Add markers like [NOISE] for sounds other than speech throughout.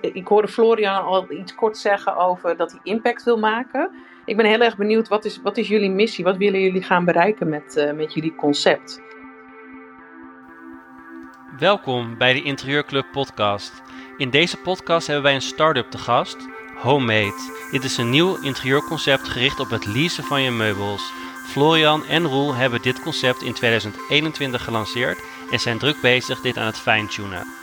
ik hoorde Florian al iets kort zeggen over dat hij impact wil maken. Ik ben heel erg benieuwd, wat is, wat is jullie missie? Wat willen jullie gaan bereiken met, uh, met jullie concept? Welkom bij de Interieurclub podcast. In deze podcast hebben wij een start-up te gast, Homemade. Dit is een nieuw interieurconcept gericht op het leasen van je meubels. Florian en Roel hebben dit concept in 2021 gelanceerd en zijn druk bezig dit aan het fine-tunen.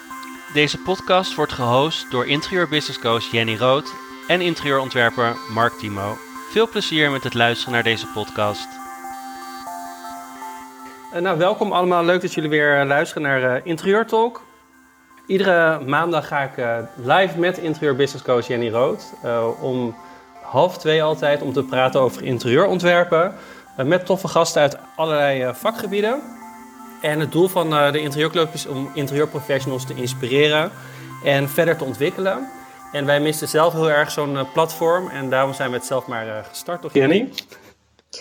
Deze podcast wordt gehost door interieur business coach Jenny Rood en interieurontwerper Mark Timo. Veel plezier met het luisteren naar deze podcast. Uh, nou, welkom allemaal. Leuk dat jullie weer luisteren naar uh, Interieur Talk. Iedere maandag ga ik live met interieur business coach Jenny Rood. om half twee altijd om te praten over interieurontwerpen. met toffe gasten uit allerlei vakgebieden. En het doel van de Interieurclub is om interieurprofessionals te inspireren en verder te ontwikkelen. En wij misten zelf heel erg zo'n uh, platform. En daarom zijn we het zelf maar uh, gestart, toch Jenny? [LAUGHS]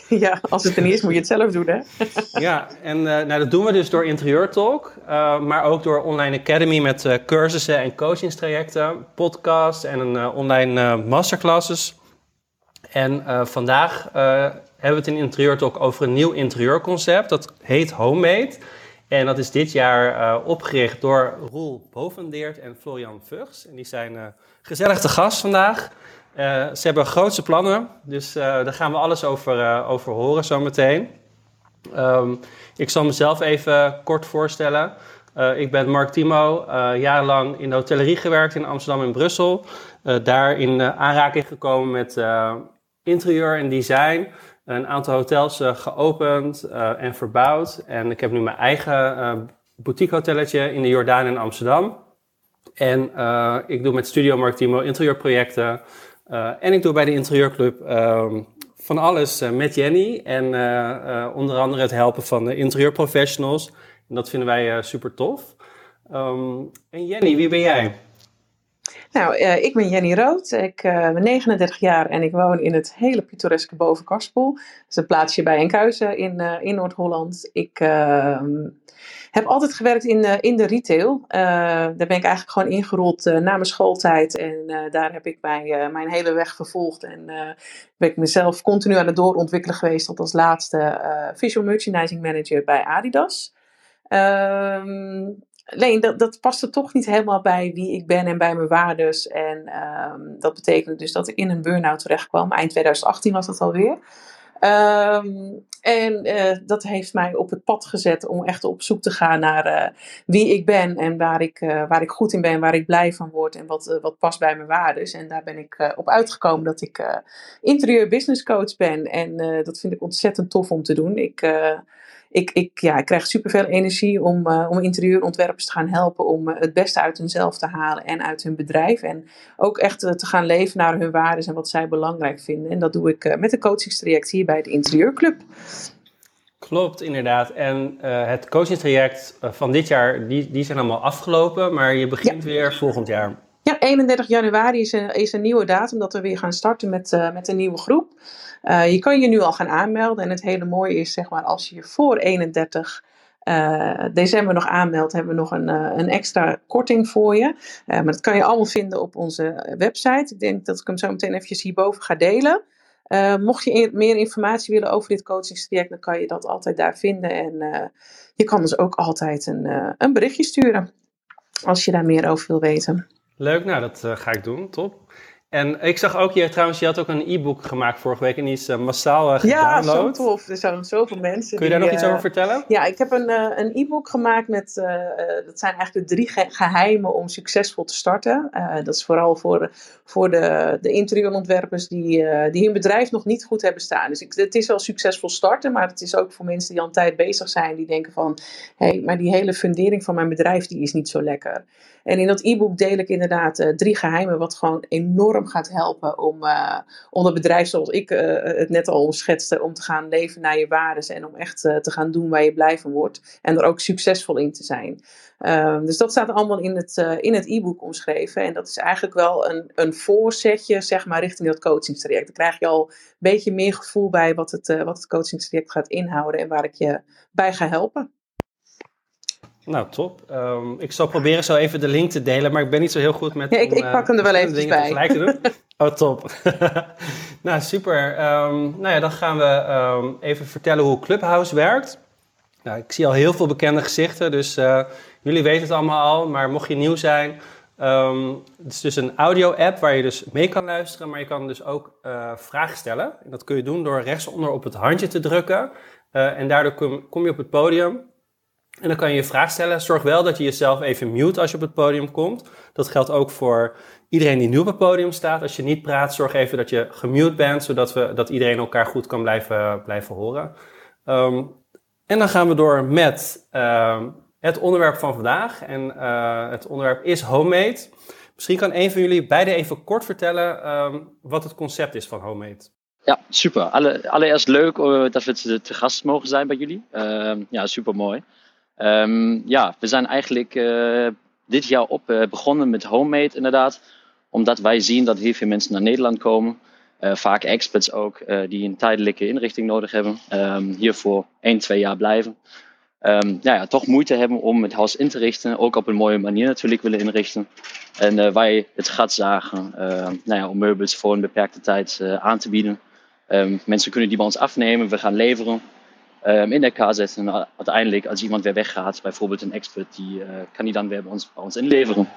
Ja, als het er niet is, moet je het zelf doen, hè? [LAUGHS] ja, en nou, dat doen we dus door Interieur Talk. maar ook door Online Academy met cursussen en coachingstrajecten, podcasts en een online masterclasses. En vandaag hebben we het in Interieur Talk over een nieuw interieurconcept. Dat heet Homemade. En dat is dit jaar opgericht door Roel Bovendeert en Florian Vugs. En die zijn gezellig te gast vandaag. Uh, ze hebben grootste plannen, dus daar gaan we alles over, over horen zometeen. Um, ik zal mezelf even kort voorstellen. ik ben Mark Timo, jarenlang in de hotellerie gewerkt in Amsterdam en Brussel. daar in aanraking gekomen met interieur en design. Een aantal hotels geopend en verbouwd. En ik heb nu mijn eigen boutique hotelletje in de Jordaan in Amsterdam. En ik doe met Studio Martimo interieurprojecten. En ik doe bij de Interieurclub um, van alles met Jenny. En onder andere het helpen van de interieurprofessionals. En dat vinden wij super tof. Um, en Jenny, wie ben jij? Nou, ik ben Jenny Rood. Ik ben 39 jaar en ik woon in het hele pittoreske Bovenkarspel. Dat is een plaatsje bij Enkhuizen in, in Noord-Holland. Ik ehm, heb altijd gewerkt in, in de retail. Daar ben ik eigenlijk gewoon ingerold na mijn schooltijd. En daar heb ik mijn, mijn hele weg vervolgd. En ben ik mezelf continu aan het doorontwikkelen geweest. Tot als laatste visual merchandising manager bij Adidas. Ehm, alleen dat, dat paste toch niet helemaal bij wie ik ben en bij mijn waardes. En um, dat betekende dus dat ik in een burn-out terecht kwam. Eind 2018 was dat alweer. Um, en uh, dat heeft mij op het pad gezet om echt op zoek te gaan naar uh, wie ik ben en waar ik, uh, waar ik goed in ben, waar ik blij van word en wat, wat past bij mijn waarden. En daar ben ik op uitgekomen dat ik interieur business coach ben. En dat vind ik ontzettend tof om te doen. Ik ik, ik, ja, ik krijg superveel energie om, uh, om interieurontwerpers te gaan helpen om uh, het beste uit hunzelf te halen en uit hun bedrijf. En ook echt uh, te gaan leven naar hun waarden en wat zij belangrijk vinden. En dat doe ik met een coachingstraject hier bij de Interieurclub. Klopt, inderdaad. En het coachingstraject van dit jaar, die, die zijn allemaal afgelopen, maar je begint ja. weer volgend jaar. Ja, 31 januari is een, is een nieuwe datum dat we weer gaan starten met, met een nieuwe groep. Uh, je kan je nu al gaan aanmelden. En het hele mooie is, zeg maar, als je je voor 31 uh, december nog aanmeldt, hebben we nog een, uh, een extra korting voor je. maar dat kan je allemaal vinden op onze website. Ik denk dat ik hem zo meteen eventjes hierboven ga delen. mocht je meer informatie willen over dit coachingstraject, dan kan je dat altijd daar vinden. En je kan dus ook altijd een, een berichtje sturen als je daar meer over wil weten. Leuk, nou dat ga ik doen, top. En ik zag ook, je, trouwens, je had ook een e-book gemaakt vorige week en die is uh, massaal uh, gedownload. Ja, zo tof. Er zijn zoveel mensen. Kun je daar nog iets over eh, vertellen? Ja, ik heb een, een e-book gemaakt met, dat zijn eigenlijk de drie geheimen om succesvol te starten. dat is vooral voor, voor de, de interieurontwerpers die, die hun bedrijf nog niet goed hebben staan. Dus ik, het is wel succesvol starten, maar het is ook voor mensen die al een tijd bezig zijn, die denken van, hé, hey, maar die hele fundering van mijn bedrijf, die is niet zo lekker. En in dat e-book deel ik inderdaad uh, drie geheimen, wat gewoon enorm gaat helpen om, uh, om het bedrijf zoals ik uh, het net al schetste, om te gaan leven naar je waarden en om echt te gaan doen waar je blij van wordt. En er ook succesvol in te zijn. Um, dus dat staat allemaal in het, in het e-book omschreven. En dat is eigenlijk wel een, een voorzetje, zeg maar, richting dat coachingstraject. Dan krijg je al een beetje meer gevoel bij wat het, wat het coachingstraject gaat inhouden en waar ik je bij ga helpen. Nou, top. Ehm, ik zal proberen zo even de link te delen, maar ik ben niet zo heel goed met... Ja, ik, ik pak hem er wel even bij. Tegelijk te doen. Oh, top. [LAUGHS] nou, super. Ehm, nou ja, dan gaan we ehm, even vertellen hoe Clubhouse werkt. Nou, ik zie al heel veel bekende gezichten, dus uh, jullie weten het allemaal al. Maar mocht je nieuw zijn, um, het is dus een audio-app waar je dus mee kan luisteren, maar je kan dus ook uh, vragen stellen. En dat kun je doen door rechtsonder op het handje te drukken. Uh, en daardoor kom, kom, je op het podium. En dan kan je je vraag stellen. Zorg wel dat je jezelf even mute als je op het podium komt. Dat geldt ook voor iedereen die nu op het podium staat. Als je niet praat, zorg even dat je gemute bent, zodat we, dat iedereen elkaar goed kan blijven, blijven horen. Um, en dan gaan we door met uh, het onderwerp van vandaag. En uh, het onderwerp is homemade. Misschien kan een van jullie beiden even kort vertellen um, wat het concept is van homemade. Ja, super. Alle, allereerst leuk uh, dat we te, te, gast mogen zijn bij jullie. ja, super mooi. Ja, we zijn eigenlijk uh, dit jaar op uh, begonnen met homemade inderdaad. Omdat wij zien dat heel veel mensen naar Nederland komen. Uh, vaak experts ook, die een tijdelijke inrichting nodig hebben. Um, hier voor 1, 2 jaar blijven. Um, nou ja, toch moeite hebben om het huis in te richten. Ook op een mooie manier natuurlijk willen inrichten. En wij het gat zagen nou ja, om meubels voor een beperkte tijd aan te bieden. Um, mensen kunnen die bij ons afnemen, we gaan leveren. In elkaar zetten en uiteindelijk als iemand weer weggaat, bijvoorbeeld een expert, die kan die dan weer bij ons, bij ons inleveren.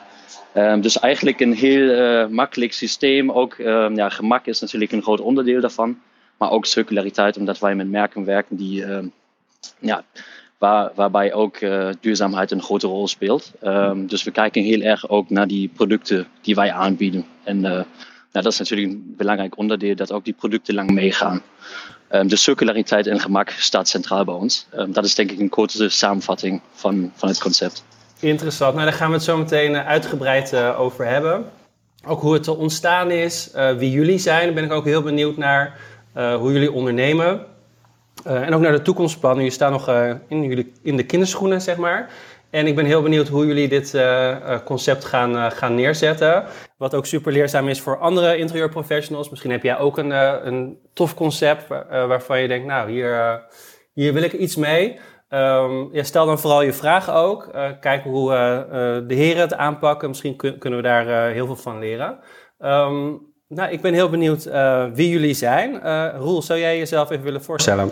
Um, dus eigenlijk een heel uh, makkelijk systeem. Ook um, ja, gemak is natuurlijk een groot onderdeel daarvan. Maar ook circulariteit, omdat wij met merken werken die, ja, waar, waarbij ook duurzaamheid een grote rol speelt. Dus we kijken heel erg ook naar die producten die wij aanbieden. En nou, dat is natuurlijk een belangrijk onderdeel, dat ook die producten lang meegaan. De circulariteit en gemak staat centraal bij ons. dat is denk ik een korte samenvatting van, van het concept. Interessant. Nou, daar gaan we het zo meteen eh, uitgebreid uh, over hebben. Ook hoe het ontstaan is, uh, wie jullie zijn. Daar ben ik ook heel benieuwd naar hoe jullie ondernemen. en ook naar de toekomstplannen. Je staat nog in, jullie, in de kinderschoenen, zeg maar. En ik ben heel benieuwd hoe jullie dit concept gaan, gaan neerzetten. Wat ook super leerzaam is voor andere interieurprofessionals. Misschien heb jij ook een, een tof concept waarvan je denkt, nou, hier, hier wil ik iets mee. Um, ja, stel dan vooral je vragen ook. Kijk hoe de heren het aanpakken. Misschien kun, kunnen we daar heel veel van leren. Um, nou, ik ben heel benieuwd wie jullie zijn. Roel, zou jij jezelf even willen voorstellen?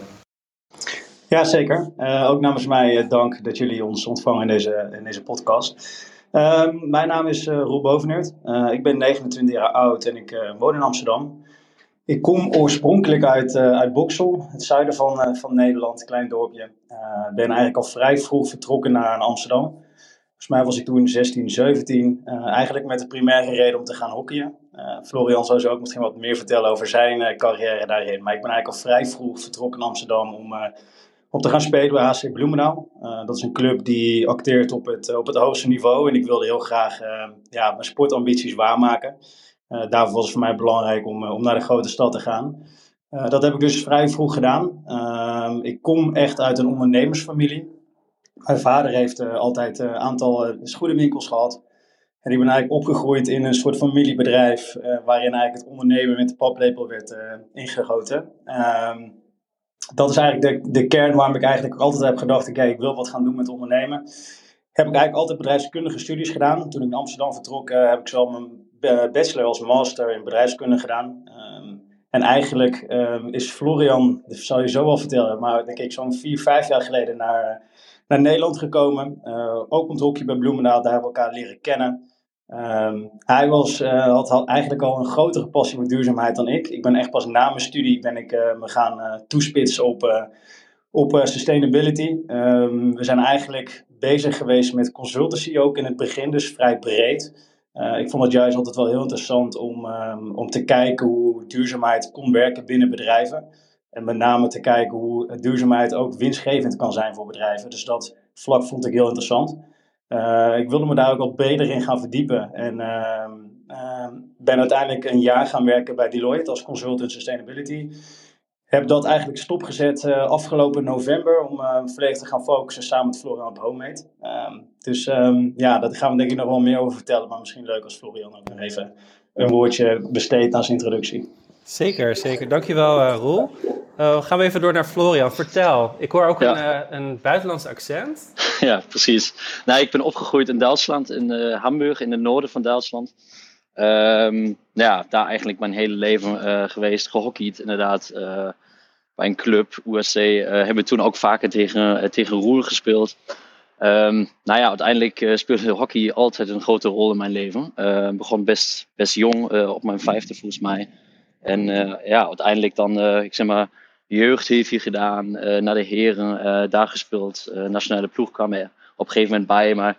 Ja, zeker. ook namens mij dank dat jullie ons ontvangen in deze, in deze podcast. Um, mijn naam is Roel Boveneert. ik ben 29 jaar oud en ik woon in Amsterdam. Ik kom oorspronkelijk uit, uit Boksel, het zuiden van, van Nederland, een klein dorpje. Uh, ben eigenlijk al vrij vroeg vertrokken naar Amsterdam. Volgens mij was ik toen 16, 17. eigenlijk met de primaire reden om te gaan hockeyen. Florian zou zo ook misschien wat meer vertellen over zijn carrière daarin. Maar ik ben eigenlijk al vrij vroeg vertrokken naar Amsterdam om, om te gaan spelen bij HC Bloemendaal. dat is een club die acteert op het, op het hoogste niveau. En ik wilde heel graag ja, mijn sportambities waarmaken. Uh, daarvoor was het voor mij belangrijk om, om naar de grote stad te gaan. Dat heb ik dus vrij vroeg gedaan. Ehm, ik kom echt uit een ondernemersfamilie. Mijn vader heeft altijd een aantal schoenenwinkels gehad. En ik ben eigenlijk opgegroeid in een soort familiebedrijf waarin eigenlijk het ondernemen met de paplepel werd ingegoten. Ehm, dat is eigenlijk de, de kern waarom ik eigenlijk altijd heb gedacht, oké, ik wil wat gaan doen met ondernemen. Heb ik eigenlijk altijd bedrijfskundige studies gedaan. Toen ik naar Amsterdam vertrok, heb ik zo mijn eh, bachelor als master in bedrijfskunde gedaan. Ehm, en eigenlijk um, is Florian, dat zal je zo wel vertellen, maar denk ik zo'n vier, vijf jaar geleden naar, naar Nederland gekomen. Uh, ook het hokje bij Bloemendaal, daar hebben we elkaar leren kennen. Um, hij was, uh, had, eigenlijk al een grotere passie voor duurzaamheid dan ik. Ik ben echt pas na mijn studie ben ik me gaan toespitsen op, op sustainability. Um, we zijn eigenlijk bezig geweest met consultancy ook in het begin, dus vrij breed. Ik vond het juist altijd wel heel interessant om, um, om te kijken hoe duurzaamheid kon werken binnen bedrijven. En met name te kijken hoe duurzaamheid ook winstgevend kan zijn voor bedrijven. Dus dat vlak vond ik heel interessant. Uh, ik wilde me daar ook wat breder in gaan verdiepen. En uh, ben uiteindelijk een jaar gaan werken bij Deloitte als consultant sustainability heb dat eigenlijk stopgezet uh, afgelopen november om uh, volledig te gaan focussen samen met Florian op Homemade. Dus ja, daar gaan we denk ik nog wel meer over vertellen, maar misschien leuk als Florian ook nog even een woordje besteedt zijn introductie. Zeker, zeker. Dankjewel, uh, Roel. Uh, gaan we even door naar Florian. Vertel. Ik hoor ook een, uh, een buitenlands accent. [LAUGHS] Ja, precies. Nou, ik ben opgegroeid in Duitsland, in Hamburg, in het noorden van Duitsland. Um, ja, daar eigenlijk mijn hele leven geweest, gehockeyd inderdaad. bij een club, USC, hebben we toen ook vaker tegen, tegen Roel gespeeld. Um, nou ja, uiteindelijk uh, speelde hockey altijd een grote rol in mijn leven. Uh, begon best, best jong, uh, op mijn vijfde volgens mij. En ja, uiteindelijk dan, ik zeg maar, jeugd heeft hier gedaan, naar de heren, daar gespeeld. nationale ploeg kwam er op een gegeven moment bij, maar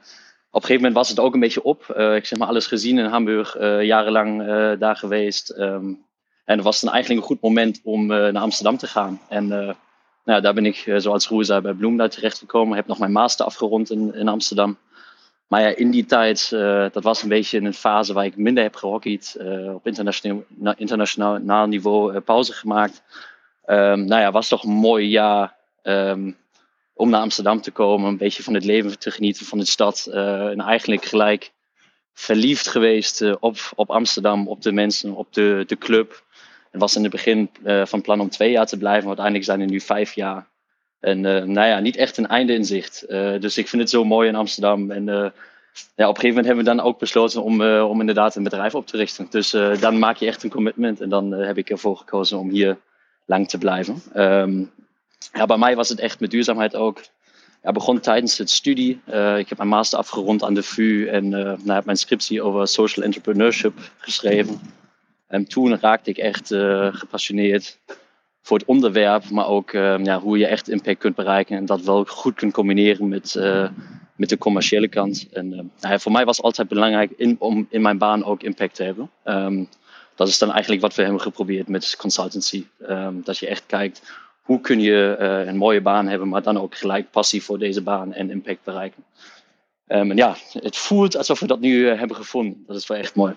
op een gegeven moment was het ook een beetje op. ik zeg maar, alles gezien in Hamburg, jarenlang daar geweest. Um, en het was dan eigenlijk een goed moment om naar Amsterdam te gaan. En nou, daar ben ik, eh, zoals Roer zei, bij Bloem terechtgekomen. Heb nog mijn master afgerond in, in Amsterdam. Maar ja, in die tijd, uh, dat was een beetje een fase waar ik minder heb gehockeyd. Uh, op internationaal, internationaal niveau uh, pauze gemaakt. Um, nou ja, was toch een mooi jaar um, om naar Amsterdam te komen. Een beetje van het leven te genieten van de stad. en eigenlijk gelijk verliefd geweest op, op Amsterdam, op de mensen, op de, de club. Het was in het begin van plan om twee jaar te blijven, maar uiteindelijk zijn er nu vijf jaar. En uh, nou ja, niet echt een einde in zicht. Uh, dus ik vind het zo mooi in Amsterdam. En ja, op een gegeven moment hebben we dan ook besloten om, om inderdaad een bedrijf op te richten. Dus dan maak je echt een commitment. En dan heb ik ervoor gekozen om hier lang te blijven. Ja, bij mij was het echt met duurzaamheid ook. Ja, begon tijdens het studie. ik heb mijn master afgerond aan de VU en nou, heb mijn scriptie over social entrepreneurship geschreven. En toen raakte ik echt uh, gepassioneerd voor het onderwerp, maar ook uh, ja, hoe je echt impact kunt bereiken en dat wel goed kunt combineren met, uh, met de commerciële kant. En nou voor mij was altijd belangrijk in, om in mijn baan ook impact te hebben. Um, dat is dan eigenlijk wat we hebben geprobeerd met consultancy. Dat je echt kijkt hoe kun je een mooie baan hebben, maar dan ook gelijk passie voor deze baan en impact bereiken. En ja, het voelt alsof we dat nu hebben gevonden. Dat is wel echt mooi.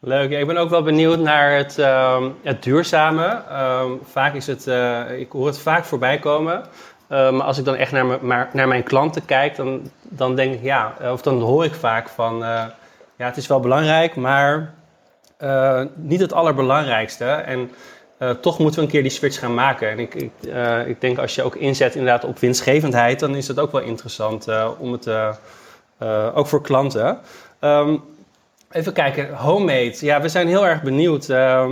Leuk. ik ben ook wel benieuwd naar het, uh, het duurzame. Uh, vaak is het, uh, ik hoor het vaak voorbij komen. Uh, maar als ik dan echt naar, naar mijn klanten kijk, dan, dan denk ik ja, of dan hoor ik vaak van ja, het is wel belangrijk, maar niet het allerbelangrijkste. En toch moeten we een keer die switch gaan maken. En ik, ik, ik denk als je ook inzet inderdaad op winstgevendheid, dan is dat ook wel interessant om het ook voor klanten. Um, Even kijken, homemade. Ja, we zijn heel erg benieuwd. Uh,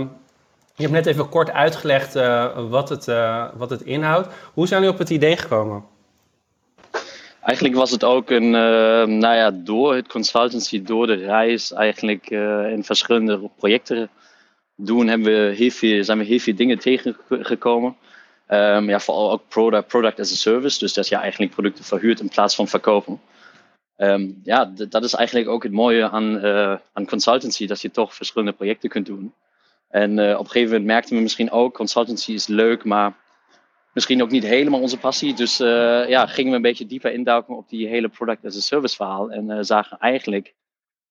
je hebt net even kort uitgelegd uh, wat, het, uh, wat het inhoudt. Hoe zijn jullie op het idee gekomen? Eigenlijk was het ook een, uh, nou ja, door het consultancy, door de reis, eigenlijk in verschillende projecten doen, hebben we heel veel, zijn we heel veel dingen tegengekomen. Um, ja, vooral ook product, product as a service, dus dat je eigenlijk producten verhuurt in plaats van verkopen. Um, ja, dat is eigenlijk ook het mooie aan, uh, aan consultancy, dat je toch verschillende projecten kunt doen. En uh, op een gegeven moment merkten we misschien ook, consultancy is leuk, maar misschien ook niet helemaal onze passie. Dus uh, ja, gingen we een beetje dieper induiken op die hele product as a service verhaal. En zagen eigenlijk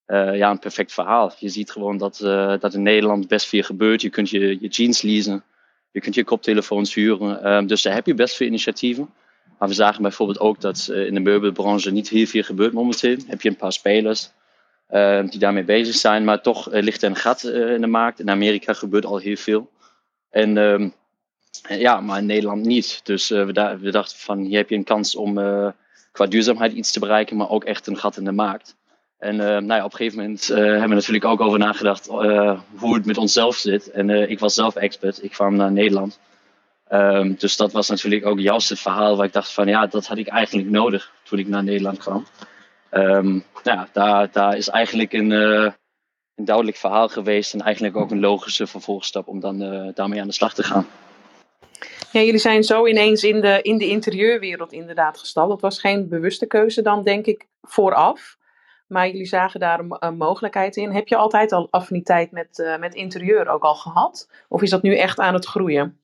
ja, een perfect verhaal. Je ziet gewoon dat, dat in Nederland best veel gebeurt. Je kunt je, je jeans leasen, je kunt je koptelefoons huren. Um, dus daar heb je best veel initiatieven. Maar we zagen bijvoorbeeld ook dat uh, in de meubelbranche niet heel veel gebeurt momenteel. Heb je een paar spelers uh, die daarmee bezig zijn, maar toch uh, ligt er een gat in de markt. In Amerika gebeurt al heel veel. En ehm, ja, maar in Nederland niet. Dus we, we, dachten van hier heb je een kans om qua duurzaamheid iets te bereiken, maar ook echt een gat in de markt. En nou ja, op een gegeven moment hebben we natuurlijk ook over nagedacht hoe het met onszelf zit. En ik was zelf expert. Ik kwam naar Nederland. Um, dus dat was natuurlijk ook juist het verhaal waar ik dacht van ja, dat had ik eigenlijk nodig toen ik naar Nederland kwam. Um, ja, daar, daar is eigenlijk een, uh, een duidelijk verhaal geweest en eigenlijk ook een logische vervolgstap om dan uh, daarmee aan de slag te gaan. Ja, jullie zijn zo ineens in de, in de interieurwereld inderdaad gestapt. Dat was geen bewuste keuze dan, denk ik, vooraf. Maar jullie zagen daar een, mogelijkheid in. Heb je altijd al affiniteit met, uh, met interieur ook al gehad? Of is dat nu echt aan het groeien?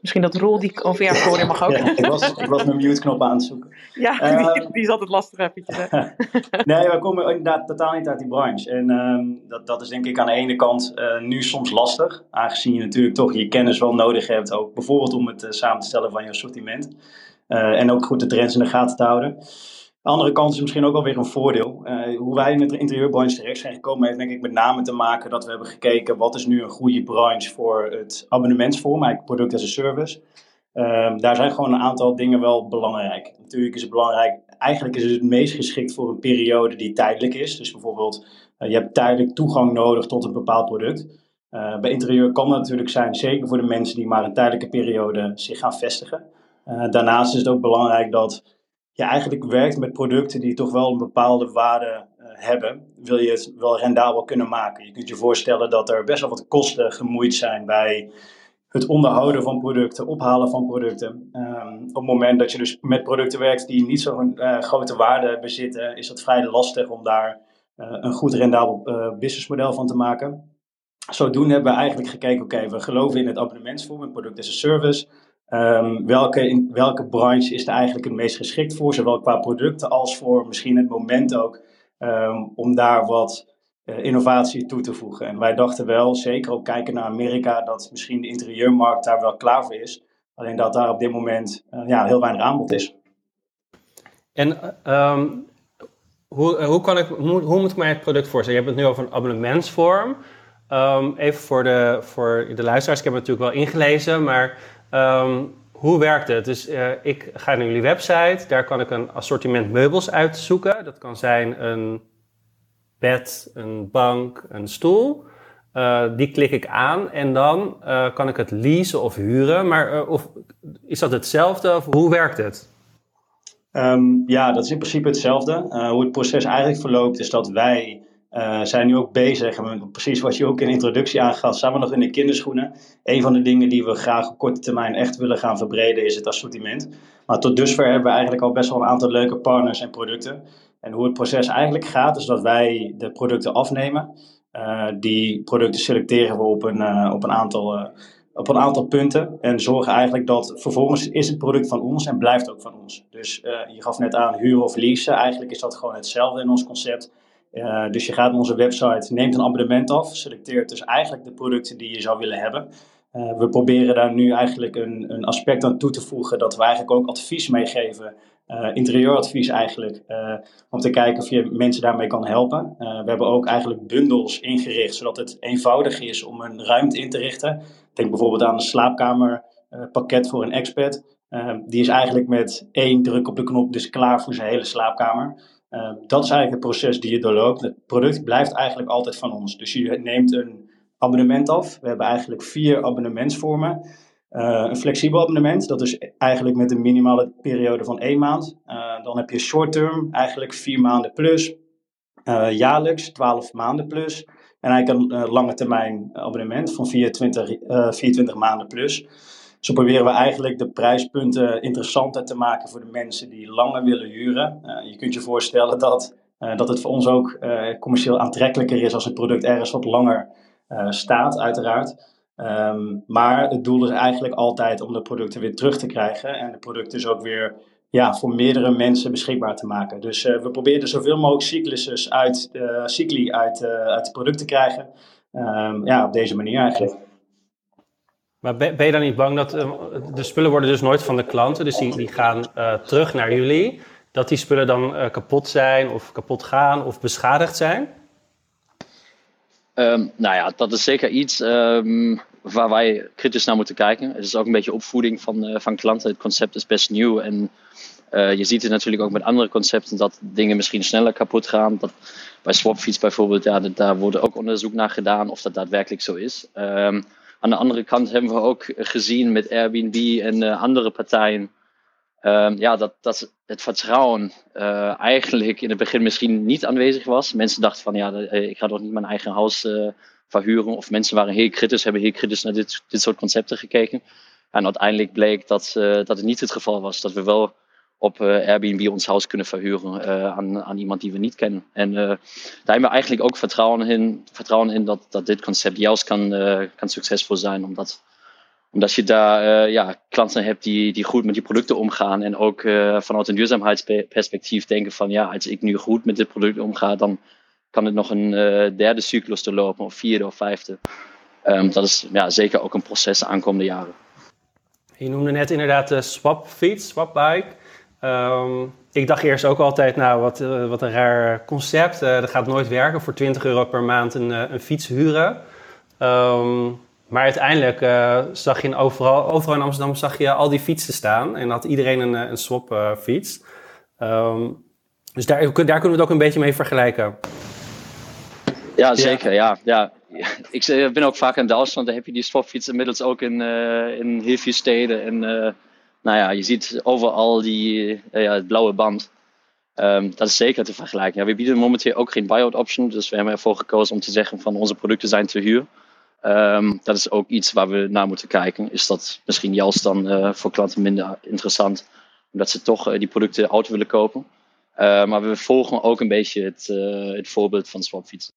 Misschien dat Roel die, of ja, mag ook. ik, was, ik was mijn mute-knop aan het zoeken. Ja, die, uh, die is altijd lastig eventjes. [LAUGHS] nee, we komen inderdaad totaal niet uit die branche. En uh, dat, dat is denk ik aan de ene kant uh, nu soms lastig. Aangezien je natuurlijk toch je kennis wel nodig hebt. Ook bijvoorbeeld om het eh, samen te stellen van je assortiment. en ook goed de trends in de gaten te houden. De andere kant is misschien ook wel weer een voordeel. Uh, hoe wij in het interieurbranche terecht zijn gekomen, heeft denk ik met name te maken dat we hebben gekeken wat is nu een goede branche voor het abonnementsvorm, eigenlijk product as a service. Uh, daar zijn gewoon een aantal dingen wel belangrijk. Natuurlijk is het belangrijk, eigenlijk is het het meest geschikt voor een periode die tijdelijk is. Dus bijvoorbeeld, uh, je hebt tijdelijk toegang nodig tot een bepaald product. Uh, bij interieur kan dat natuurlijk zijn, zeker voor de mensen die maar een tijdelijke periode zich gaan vestigen. Daarnaast is het ook belangrijk dat je eigenlijk werkt met producten die toch wel een bepaalde waarde uh, hebben. Wil je het wel rendabel kunnen maken? Je kunt je voorstellen dat er best wel wat kosten gemoeid zijn bij het onderhouden van producten, ophalen van producten. Um, op het moment dat je dus met producten werkt die niet zo'n grote waarde bezitten, is het vrij lastig om daar een goed rendabel businessmodel van te maken zodoende hebben we eigenlijk gekeken, oké, we geloven in het abonnementsvorm, het product as a service. Um, welke, in welke branche is er eigenlijk het meest geschikt voor, zowel qua producten als voor misschien het moment ook, um, om daar wat uh, innovatie toe te voegen. En wij dachten wel, zeker ook kijken naar Amerika, dat misschien de interieurmarkt daar wel klaar voor is. Alleen dat daar op dit moment uh, ja, heel weinig aanbod is. En um, hoe, hoe, kan ik, hoe, moet ik mij het product voorstellen? Je hebt het nu over een abonnementsvorm. Even voor de, voor de luisteraars, ik heb het natuurlijk wel ingelezen, maar um, hoe werkt het? Dus uh, ik ga naar jullie website, daar kan ik een assortiment meubels uitzoeken. Dat kan zijn een bed, een bank, een stoel. Uh, die klik ik aan en dan uh, kan ik het leasen of huren. Maar of, is dat hetzelfde of hoe werkt het? Um, ja, dat is in principe hetzelfde. hoe het proces eigenlijk verloopt is dat wij uh, zijn nu ook bezig, precies wat je ook in de introductie aangaf, zijn we nog in de kinderschoenen. Een van de dingen die we graag op korte termijn echt willen gaan verbreden is het assortiment. Maar tot dusver hebben we eigenlijk al best wel een aantal leuke partners en producten. En hoe het proces eigenlijk gaat, is dat wij de producten afnemen. Uh, die producten selecteren we op een, uh, op een aantal op een aantal punten. En zorgen eigenlijk dat vervolgens is het product van ons en blijft ook van ons. Dus je gaf net aan huur of leasen. Eigenlijk is dat gewoon hetzelfde in ons concept. Uh, dus je gaat naar onze website, neemt een abonnement af, selecteert dus eigenlijk de producten die je zou willen hebben. Uh, we proberen daar nu eigenlijk een, een, aspect aan toe te voegen dat we eigenlijk ook advies meegeven, uh, interieuradvies eigenlijk, om te kijken of je mensen daarmee kan helpen. we hebben ook eigenlijk bundels ingericht, zodat het eenvoudig is om een ruimte in te richten. Denk bijvoorbeeld aan een slaapkamerpakket voor een expert. die is eigenlijk met één druk op de knop dus klaar voor zijn hele slaapkamer. Uh, dat is eigenlijk het proces die je doorloopt. Het product blijft eigenlijk altijd van ons. Dus je neemt een abonnement af. We hebben eigenlijk vier abonnementsvormen. Uh, een flexibel abonnement, dat is eigenlijk met een minimale periode van één maand. Uh, dan heb je short term, eigenlijk vier maanden plus. jaarlijks, 12 maanden plus. En eigenlijk een lange termijn abonnement van 24, 24 maanden plus. Zo proberen we eigenlijk de prijspunten interessanter te maken voor de mensen die langer willen huren. Uh, je kunt je voorstellen dat, uh, dat het voor ons ook uh, commercieel aantrekkelijker is als het product ergens wat langer staat, uiteraard. Um, maar het doel is eigenlijk altijd om de producten weer terug te krijgen en de producten dus ook weer ja, voor meerdere mensen beschikbaar te maken. Dus we proberen zoveel mogelijk cyclussen uit, cycli uit, uit het product te krijgen. Um, ja, op deze manier eigenlijk. Maar ben, je dan niet bang dat uh, de spullen worden dus nooit van de klanten, dus die, die gaan uh, terug naar jullie, dat die spullen dan uh, kapot zijn of kapot gaan of beschadigd zijn? Um, nou ja, dat is zeker iets um, waar wij kritisch naar moeten kijken. Het is ook een beetje opvoeding van, van klanten. Het concept is best nieuw en je ziet het natuurlijk ook met andere concepten dat dingen misschien sneller kapot gaan. Dat, bij Swapfiets bijvoorbeeld, ja, daar wordt ook onderzoek naar gedaan of dat daadwerkelijk zo is. Um, aan de andere kant hebben we ook gezien met Airbnb en uh, andere partijen. Uh, ja, dat, dat het vertrouwen uh, eigenlijk in het begin misschien niet aanwezig was. Mensen dachten van ja, eh, ik ga toch niet mijn eigen huis verhuren. Of mensen waren heel kritisch, hebben heel kritisch naar dit, dit soort concepten gekeken. En uiteindelijk bleek dat, dat het niet het geval was. Dat we wel op uh, Airbnb ons huis kunnen verhuren uh, aan, aan iemand die we niet kennen. En uh, daar hebben we eigenlijk ook vertrouwen in, vertrouwen in dat, dat dit concept juist kan, kan succesvol zijn. Omdat, omdat je daar ja, klanten hebt die, die goed met die producten omgaan. En ook vanuit een duurzaamheidsperspectief denken van ja, als ik nu goed met dit product omga, dan kan het nog een derde cyclus te lopen, of vierde of vijfde. Um, dat is ja, zeker ook een proces de aankomende jaren. Je noemde net inderdaad de swap fiets, Ehm, ik dacht eerst ook altijd, nou, wat, eh, wat een raar concept. Uh, dat gaat nooit werken voor 20 euro per maand een, uh, een fiets huren. Ehm, maar uiteindelijk zag je overal, overal in Amsterdam zag je al die fietsen staan. En had iedereen een, een swap fiets. Ehm, dus daar, daar kunnen we het ook een beetje mee vergelijken. Ja, zeker. Ja. Ja, Ik ben ook vaak in Duitsland. Daar heb je die swapfiets inmiddels ook in, in heel veel steden. En nou ja, je ziet overal die, uh, ja, het blauwe band. Um, dat is zeker te vergelijken. Ja, we bieden momenteel ook geen buyout option. Dus we hebben ervoor gekozen om te zeggen van onze producten zijn te huur. Um, dat is ook iets waar we naar moeten kijken. Is dat misschien juist dan uh, voor klanten minder interessant? Omdat ze toch uh, die producten auto willen kopen. maar we volgen ook een beetje het, het voorbeeld van swapfietsen.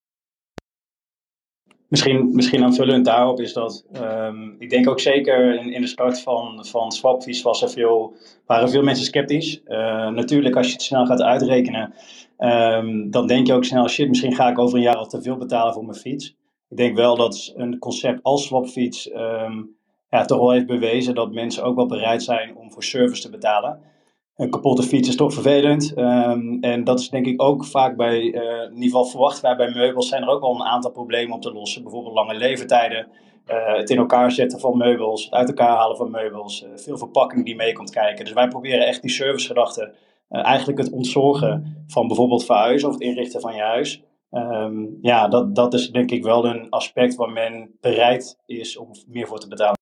Misschien, misschien aanvullend daarop is dat, um, ik denk ook zeker in, in de start van, van Swapfiets was er veel, waren veel mensen sceptisch. Uh, natuurlijk, als je het snel gaat uitrekenen, um, dan denk je ook snel, shit, misschien ga ik over een jaar al te veel betalen voor mijn fiets. Ik denk wel dat een concept als Swapfiets um, ja, toch wel heeft bewezen dat mensen ook wel bereid zijn om voor service te betalen een kapotte fiets is toch vervelend. Um, en dat is denk ik ook vaak bij, uh, in ieder geval verwachten wij bij meubels, zijn er ook wel een aantal problemen op te lossen. Bijvoorbeeld lange leeftijden, uh, het in elkaar zetten van meubels, het uit elkaar halen van meubels, uh, veel verpakking die mee komt kijken. Dus wij proberen echt die servicegedachte, eigenlijk het ontzorgen van bijvoorbeeld verhuizen of het inrichten van je huis. Um, ja, dat, dat is denk ik wel een aspect waar men bereid is om meer voor te betalen.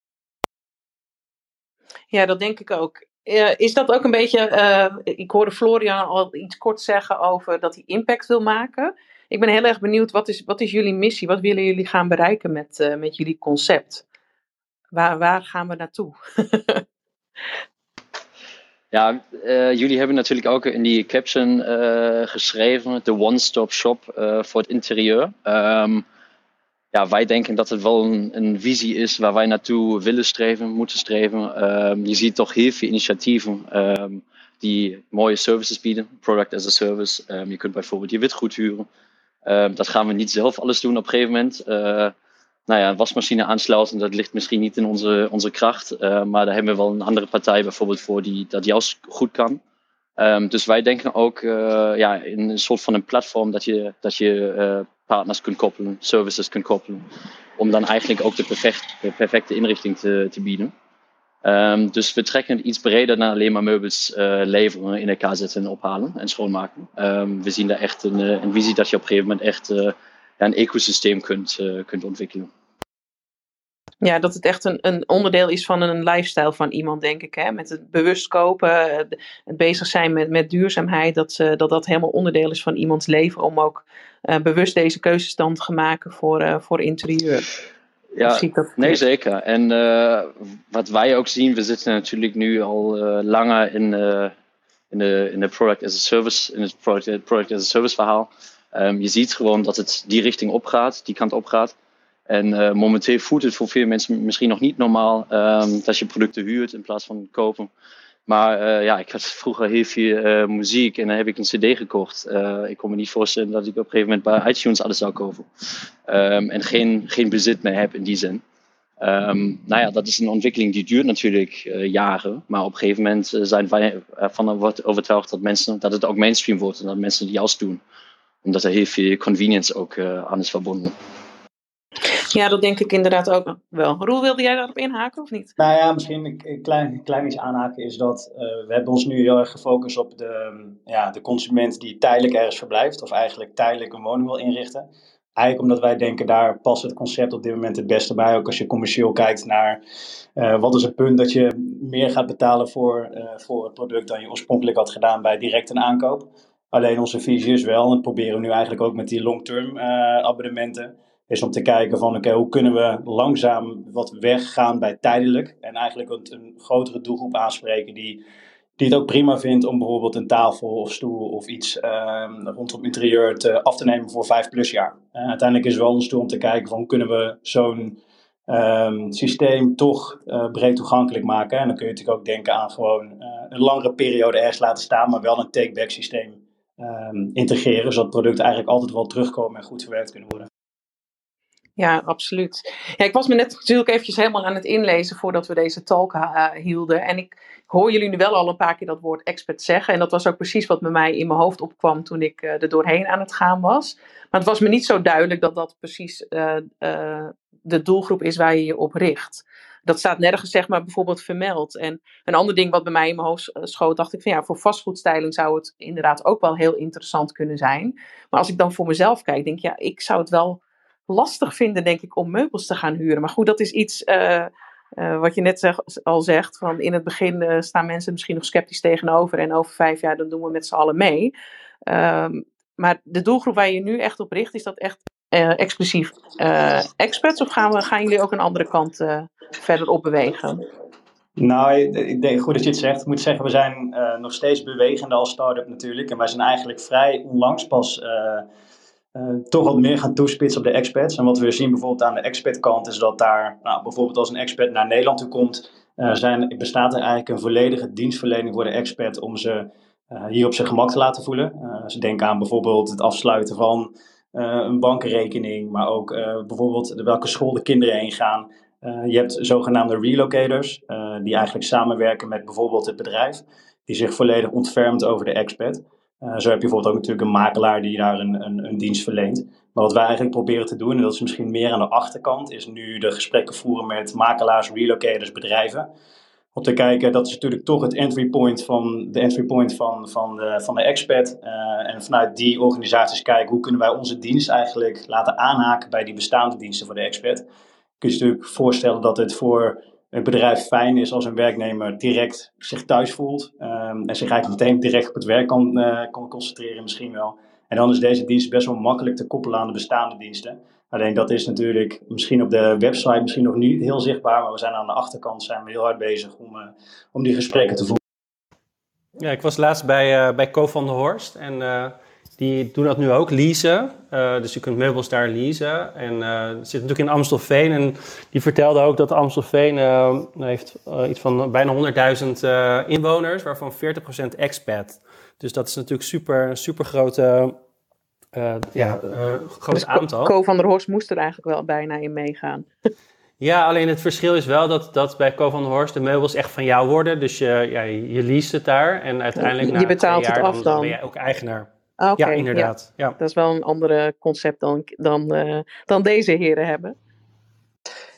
Ja, dat denk ik ook. Uh, is dat ook een beetje, uh, ik hoorde Florian al iets kort zeggen over dat hij impact wil maken. Ik ben heel erg benieuwd, wat is, wat is jullie missie? Wat willen jullie gaan bereiken met, uh, met jullie concept? Waar, waar gaan we naartoe? [LAUGHS] ja, jullie hebben natuurlijk ook in die caption geschreven, de one-stop shop voor het interieur. Um, ja, wij denken dat het wel een, een, visie is waar wij naartoe willen streven, moeten streven. Um, je ziet toch heel veel initiatieven um, die mooie services bieden, product as a service. Um, je kunt bijvoorbeeld je witgoed huren. dat gaan we niet zelf alles doen op een gegeven moment. Uh, nou ja, een wasmachine aansluiten, dat ligt misschien niet in onze, onze kracht. Uh, maar daar hebben we wel een andere partij bijvoorbeeld voor die dat juist goed kan. dus wij denken ook uh, ja, in een soort van een platform dat je, dat je partners kunt koppelen, services kunt koppelen. Om dan eigenlijk ook de, perfect, de perfecte inrichting te, te bieden. Um, dus we trekken het iets breder dan alleen maar meubels uh, leveren, in elkaar zetten en ophalen en schoonmaken. Um, we zien daar echt een, eh, een, visie dat je op een gegeven moment echt uh, een ecosysteem kunt, kunt ontwikkelen. Ja, dat het echt een, een onderdeel is van een lifestyle van iemand, denk ik. Hè? Met het bewust kopen, het bezig zijn met, met duurzaamheid, dat, dat dat helemaal onderdeel is van iemands leven. Om ook uh, bewust deze keuzes dan te maken voor, uh, voor interieur. Ja, nee zeker. En uh, wat wij ook zien, we zitten natuurlijk nu al langer in, in, de, in de product as a service, in het product, product as a service verhaal. Um, je ziet gewoon dat het die richting opgaat, die kant opgaat. En momenteel voelt het voor veel mensen misschien nog niet normaal um, dat je producten huurt in plaats van kopen. Maar uh, ja, ik had vroeger heel veel uh, muziek en dan heb ik een cd gekocht. Ik kon me niet voorstellen dat ik op een gegeven moment bij iTunes alles zou kopen. Um, en geen, geen bezit meer heb in die zin. Um, nou ja, dat is een ontwikkeling die duurt natuurlijk jaren. Maar op een gegeven moment zijn wij ervan overtuigd dat, mensen, dat het ook mainstream wordt. En dat mensen het juist doen. Omdat er heel veel convenience ook aan is verbonden. Ja, dat denk ik inderdaad ook wel. Roel, wilde jij daarop inhaken of niet? Nou ja, misschien een klein, klein iets aanhaken is dat uh, we hebben ons nu heel erg gefocust op de, ja, de consument die tijdelijk ergens verblijft of eigenlijk tijdelijk een woning wil inrichten. Eigenlijk omdat wij denken, daar past het concept op dit moment het beste bij. Ook als je commercieel kijkt naar uh, wat is het punt dat je meer gaat betalen voor, uh, voor het product dan je oorspronkelijk had gedaan bij direct een aankoop. Alleen onze visie is wel, en dat proberen we nu eigenlijk ook met die long-term abonnementen is om te kijken van oké, hoe kunnen we langzaam wat weggaan bij tijdelijk en eigenlijk een, een, grotere doelgroep aanspreken die, die het ook prima vindt om bijvoorbeeld een tafel of stoel of iets uh, rondom interieur te, af te nemen voor vijf plus jaar. Uh, uiteindelijk is wel ons doel om te kijken van hoe kunnen we zo'n um, systeem toch uh, breed toegankelijk maken. En dan kun je natuurlijk ook denken aan gewoon eh, een langere periode ergens laten staan, maar wel een take-back systeem um, integreren, zodat producten eigenlijk altijd wel terugkomen en goed verwerkt kunnen worden. Ja, absoluut. Ja, ik was me net natuurlijk eventjes helemaal aan het inlezen voordat we deze talk uh, hielden. En ik hoor jullie nu wel al een paar keer dat woord expert zeggen. En dat was ook precies wat bij mij in mijn hoofd opkwam toen ik uh, er doorheen aan het gaan was. Maar het was me niet zo duidelijk dat dat precies uh, de doelgroep is waar je je op richt. Dat staat nergens zeg maar bijvoorbeeld vermeld. En een ander ding wat bij mij in mijn hoofd schoot, dacht ik van ja, voor vastgoedstyling zou het inderdaad ook wel heel interessant kunnen zijn. Maar als ik dan voor mezelf kijk, denk ik ja, ik zou het wel lastig vinden, denk ik, om meubels te gaan huren. Maar goed, dat is iets uh, uh, wat je net al zegt. Van in het begin uh, staan mensen misschien nog sceptisch tegenover. En over vijf jaar, dan doen we met z'n allen mee. Um, maar de doelgroep waar je nu echt op richt, is dat echt exclusief experts? Of gaan, we, gaan jullie ook een andere kant verder op bewegen? Nou, ik denk goed dat je het zegt. Ik moet zeggen, we zijn nog steeds bewegende als start-up natuurlijk. En wij zijn eigenlijk vrij onlangs pas toch wat meer gaan toespitsen op de expats. En wat we zien bijvoorbeeld aan de expatkant is dat daar, nou, bijvoorbeeld als een expat naar Nederland toe komt, uh, zijn, bestaat er eigenlijk een volledige dienstverlening voor de expat om ze uh, hier op zijn gemak te laten voelen. ze denken aan bijvoorbeeld het afsluiten van een bankrekening, maar ook bijvoorbeeld welke school de kinderen heen gaan. je hebt zogenaamde relocators, die eigenlijk samenwerken met bijvoorbeeld het bedrijf, die zich volledig ontfermt over de expat. Uh, zo heb je bijvoorbeeld ook natuurlijk een makelaar die daar een, een, een, dienst verleent. Maar wat wij eigenlijk proberen te doen, en dat is misschien meer aan de achterkant, is nu de gesprekken voeren met makelaars, relocators, bedrijven. Om te kijken, dat is natuurlijk toch het entry point van de, entry point van, van de, van de expat. Uh, en vanuit die organisaties kijken, hoe kunnen wij onze dienst eigenlijk laten aanhaken bij die bestaande diensten voor de expat. Kun je je natuurlijk voorstellen dat het voor een bedrijf fijn is als een werknemer direct zich thuis voelt um, en zich eigenlijk meteen direct op het werk kan, uh, kan concentreren misschien wel. En dan is deze dienst best wel makkelijk te koppelen aan de bestaande diensten. Alleen dat is natuurlijk misschien op de website misschien nog niet heel zichtbaar, maar we zijn aan de achterkant zijn we heel hard bezig om, uh, om die gesprekken te voeren. Ja, ik was laatst bij, uh, bij Co van der Horst en die doen dat nu ook, leasen. Uh, dus je kunt meubels daar leasen. En uh, zit natuurlijk in Amstelveen. En die vertelde ook dat Amstelveen uh, heeft iets van bijna 100.000 inwoners, waarvan 40% expat. Dus dat is natuurlijk super, super grote, ja, groot dus aantal. Co van der Horst moest er eigenlijk wel bijna in meegaan. [LAUGHS] Ja, alleen het verschil is wel dat, dat bij Co van der Horst de meubels echt van jou worden. Dus je, ja, je leest het daar en uiteindelijk na je betaalt jaar, het af dan, dan. ben jij ook eigenaar. Ah, okay, ja, inderdaad. Ja. Dat is wel een ander concept dan, dan, uh, dan deze heren hebben.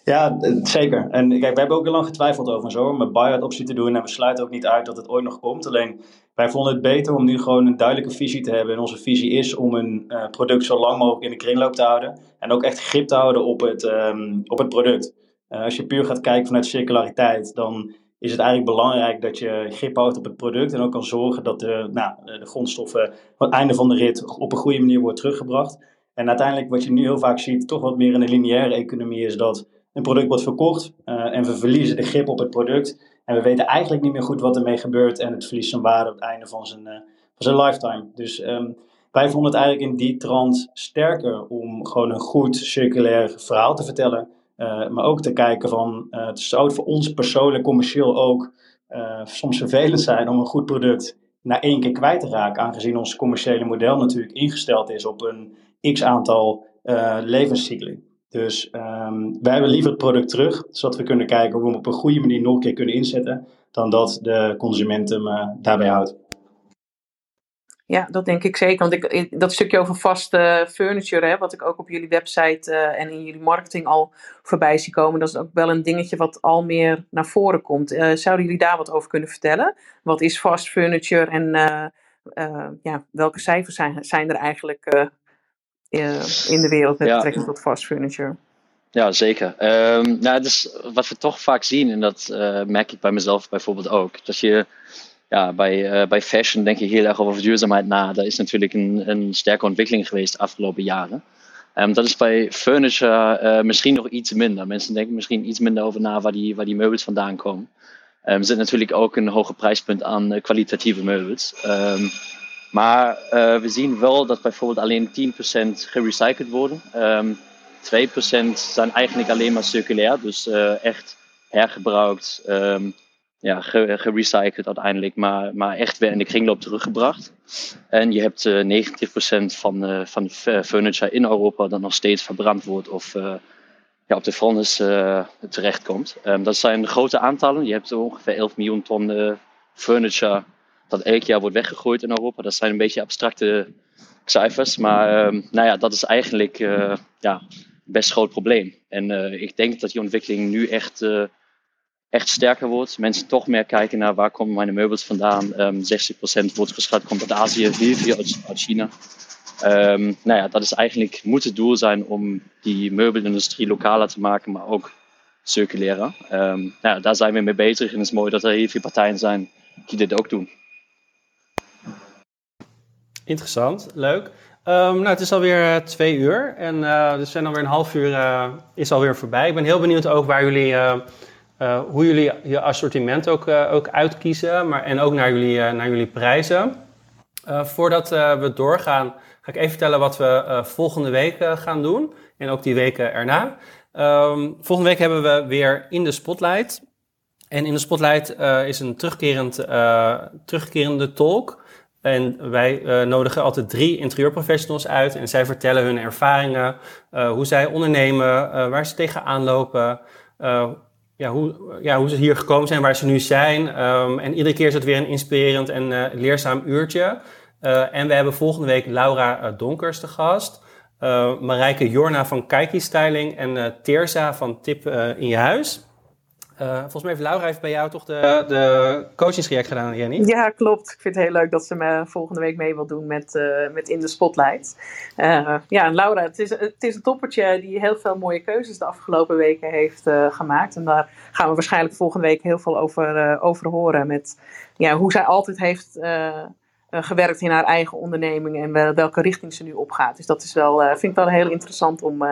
Ja, zeker. En kijk, we hebben ook heel lang getwijfeld over zo, om een buy-out optie te doen. En we sluiten ook niet uit dat het ooit nog komt. Alleen, wij vonden het beter om nu gewoon een duidelijke visie te hebben. En onze visie is om een uh, product zo lang mogelijk in de kringloop te houden. En ook echt grip te houden op het, um, op het product. Uh, als je puur gaat kijken vanuit circulariteit, dan is het eigenlijk belangrijk dat je grip houdt op het product en ook kan zorgen dat de, nou, de grondstoffen aan het einde van de rit op een goede manier wordt teruggebracht. En uiteindelijk wat je nu heel vaak ziet, toch wat meer in de lineaire economie, is dat een product wordt verkocht uh, en we verliezen de grip op het product. En we weten eigenlijk niet meer goed wat ermee gebeurt en het verliest zijn waarde op het einde van zijn, uh, van zijn lifetime. Dus um, wij vonden het eigenlijk in die trant sterker om gewoon een goed circulair verhaal te vertellen. Uh, maar ook te kijken van, uh, het zou voor ons persoonlijk, commercieel ook uh, soms vervelend zijn om een goed product na één keer kwijt te raken. Aangezien ons commerciële model natuurlijk ingesteld is op een x aantal levenscycli. Dus um, wij hebben liever het product terug, zodat we kunnen kijken hoe we hem op een goede manier nog een keer kunnen inzetten, dan dat de consument hem daarbij houdt. Ja, dat denk ik zeker. Want ik, dat stukje over vaste furniture, hè, wat ik ook op jullie website uh, en in jullie marketing al voorbij zie komen, dat is ook wel een dingetje wat al meer naar voren komt. Uh, zouden jullie daar wat over kunnen vertellen? Wat is fast furniture en uh, ja, welke cijfers zijn, zijn er eigenlijk in de wereld met betrekking tot fast furniture? Ja, zeker. Um, nou, dus wat we toch vaak zien, en dat merk ik bij mezelf bijvoorbeeld ook, dat je ja, bij, uh, bij fashion denk je heel erg over duurzaamheid na. Dat is natuurlijk een, een sterke ontwikkeling geweest de afgelopen jaren. Um, dat is bij furniture uh, misschien nog iets minder. Mensen denken misschien iets minder over na waar die, waar die meubels vandaan komen. Um, er zit natuurlijk ook een hoger prijspunt aan uh, kwalitatieve meubels. Um, maar we zien wel dat bijvoorbeeld alleen 10% gerecycled worden. 2% zijn eigenlijk alleen maar circulair, dus echt hergebruikt, ja, gerecycled uiteindelijk, maar, maar echt weer in de kringloop teruggebracht. En je hebt uh, 90% van, van de furniture in Europa dat nog steeds verbrand wordt of ja, op de vuilnis terechtkomt. Um, dat zijn grote aantallen. Je hebt ongeveer 11 miljoen ton furniture dat elk jaar wordt weggegooid in Europa. Dat zijn een beetje abstracte cijfers, maar um, nou ja, dat is eigenlijk ja, best groot probleem. En uh, ik denk dat die ontwikkeling nu echt, uh, echt sterker wordt. Mensen toch meer kijken naar waar komen mijn meubels vandaan. Um, ehm, 60% wordt geschat komt uit Azië, heel veel uit, uit China. Um, nou ja, dat is eigenlijk, moet het doel zijn om die meubelindustrie lokaler te maken, maar ook circulairder. Um, nou daar zijn we mee bezig en het is mooi dat er heel veel partijen zijn die dit ook doen. Interessant, leuk. Um, nou, het is alweer uh, twee uur en uh, dus zijn alweer een half uur uh, is alweer voorbij. Ik ben heel benieuwd ook waar jullie, hoe jullie je assortiment ook, ook uitkiezen maar, en ook naar jullie, naar jullie prijzen. voordat we doorgaan, ga ik even vertellen wat we volgende week gaan doen en ook die weken erna. Um, volgende week hebben we weer in de Spotlight. En in de Spotlight is een terugkerend, terugkerende talk en wij nodigen altijd drie interieurprofessionals uit en zij vertellen hun ervaringen, hoe zij ondernemen, waar ze tegenaan lopen, ja, hoe, ja, hoe ze hier gekomen zijn, waar ze nu zijn. Um, en iedere keer is het weer een inspirerend en leerzaam uurtje. en we hebben volgende week Laura Donkers te gast, Marijke Jorna van Kaiki Styling en Teersa van Tip in je huis. Uh, volgens mij heeft Laura heeft bij jou toch de, de coachingstraject gedaan, Jenny? Ja, klopt. Ik vind het heel leuk dat ze me volgende week mee wil doen met, uh, met In de Spotlight. Uh, ja, en Laura, het is, het is een toppertje die heel veel mooie keuzes de afgelopen weken heeft gemaakt. En daar gaan we waarschijnlijk volgende week heel veel over, over horen. Met ja, hoe zij altijd heeft gewerkt in haar eigen onderneming en welke richting ze nu opgaat. Dus dat is wel, vind ik wel heel interessant om,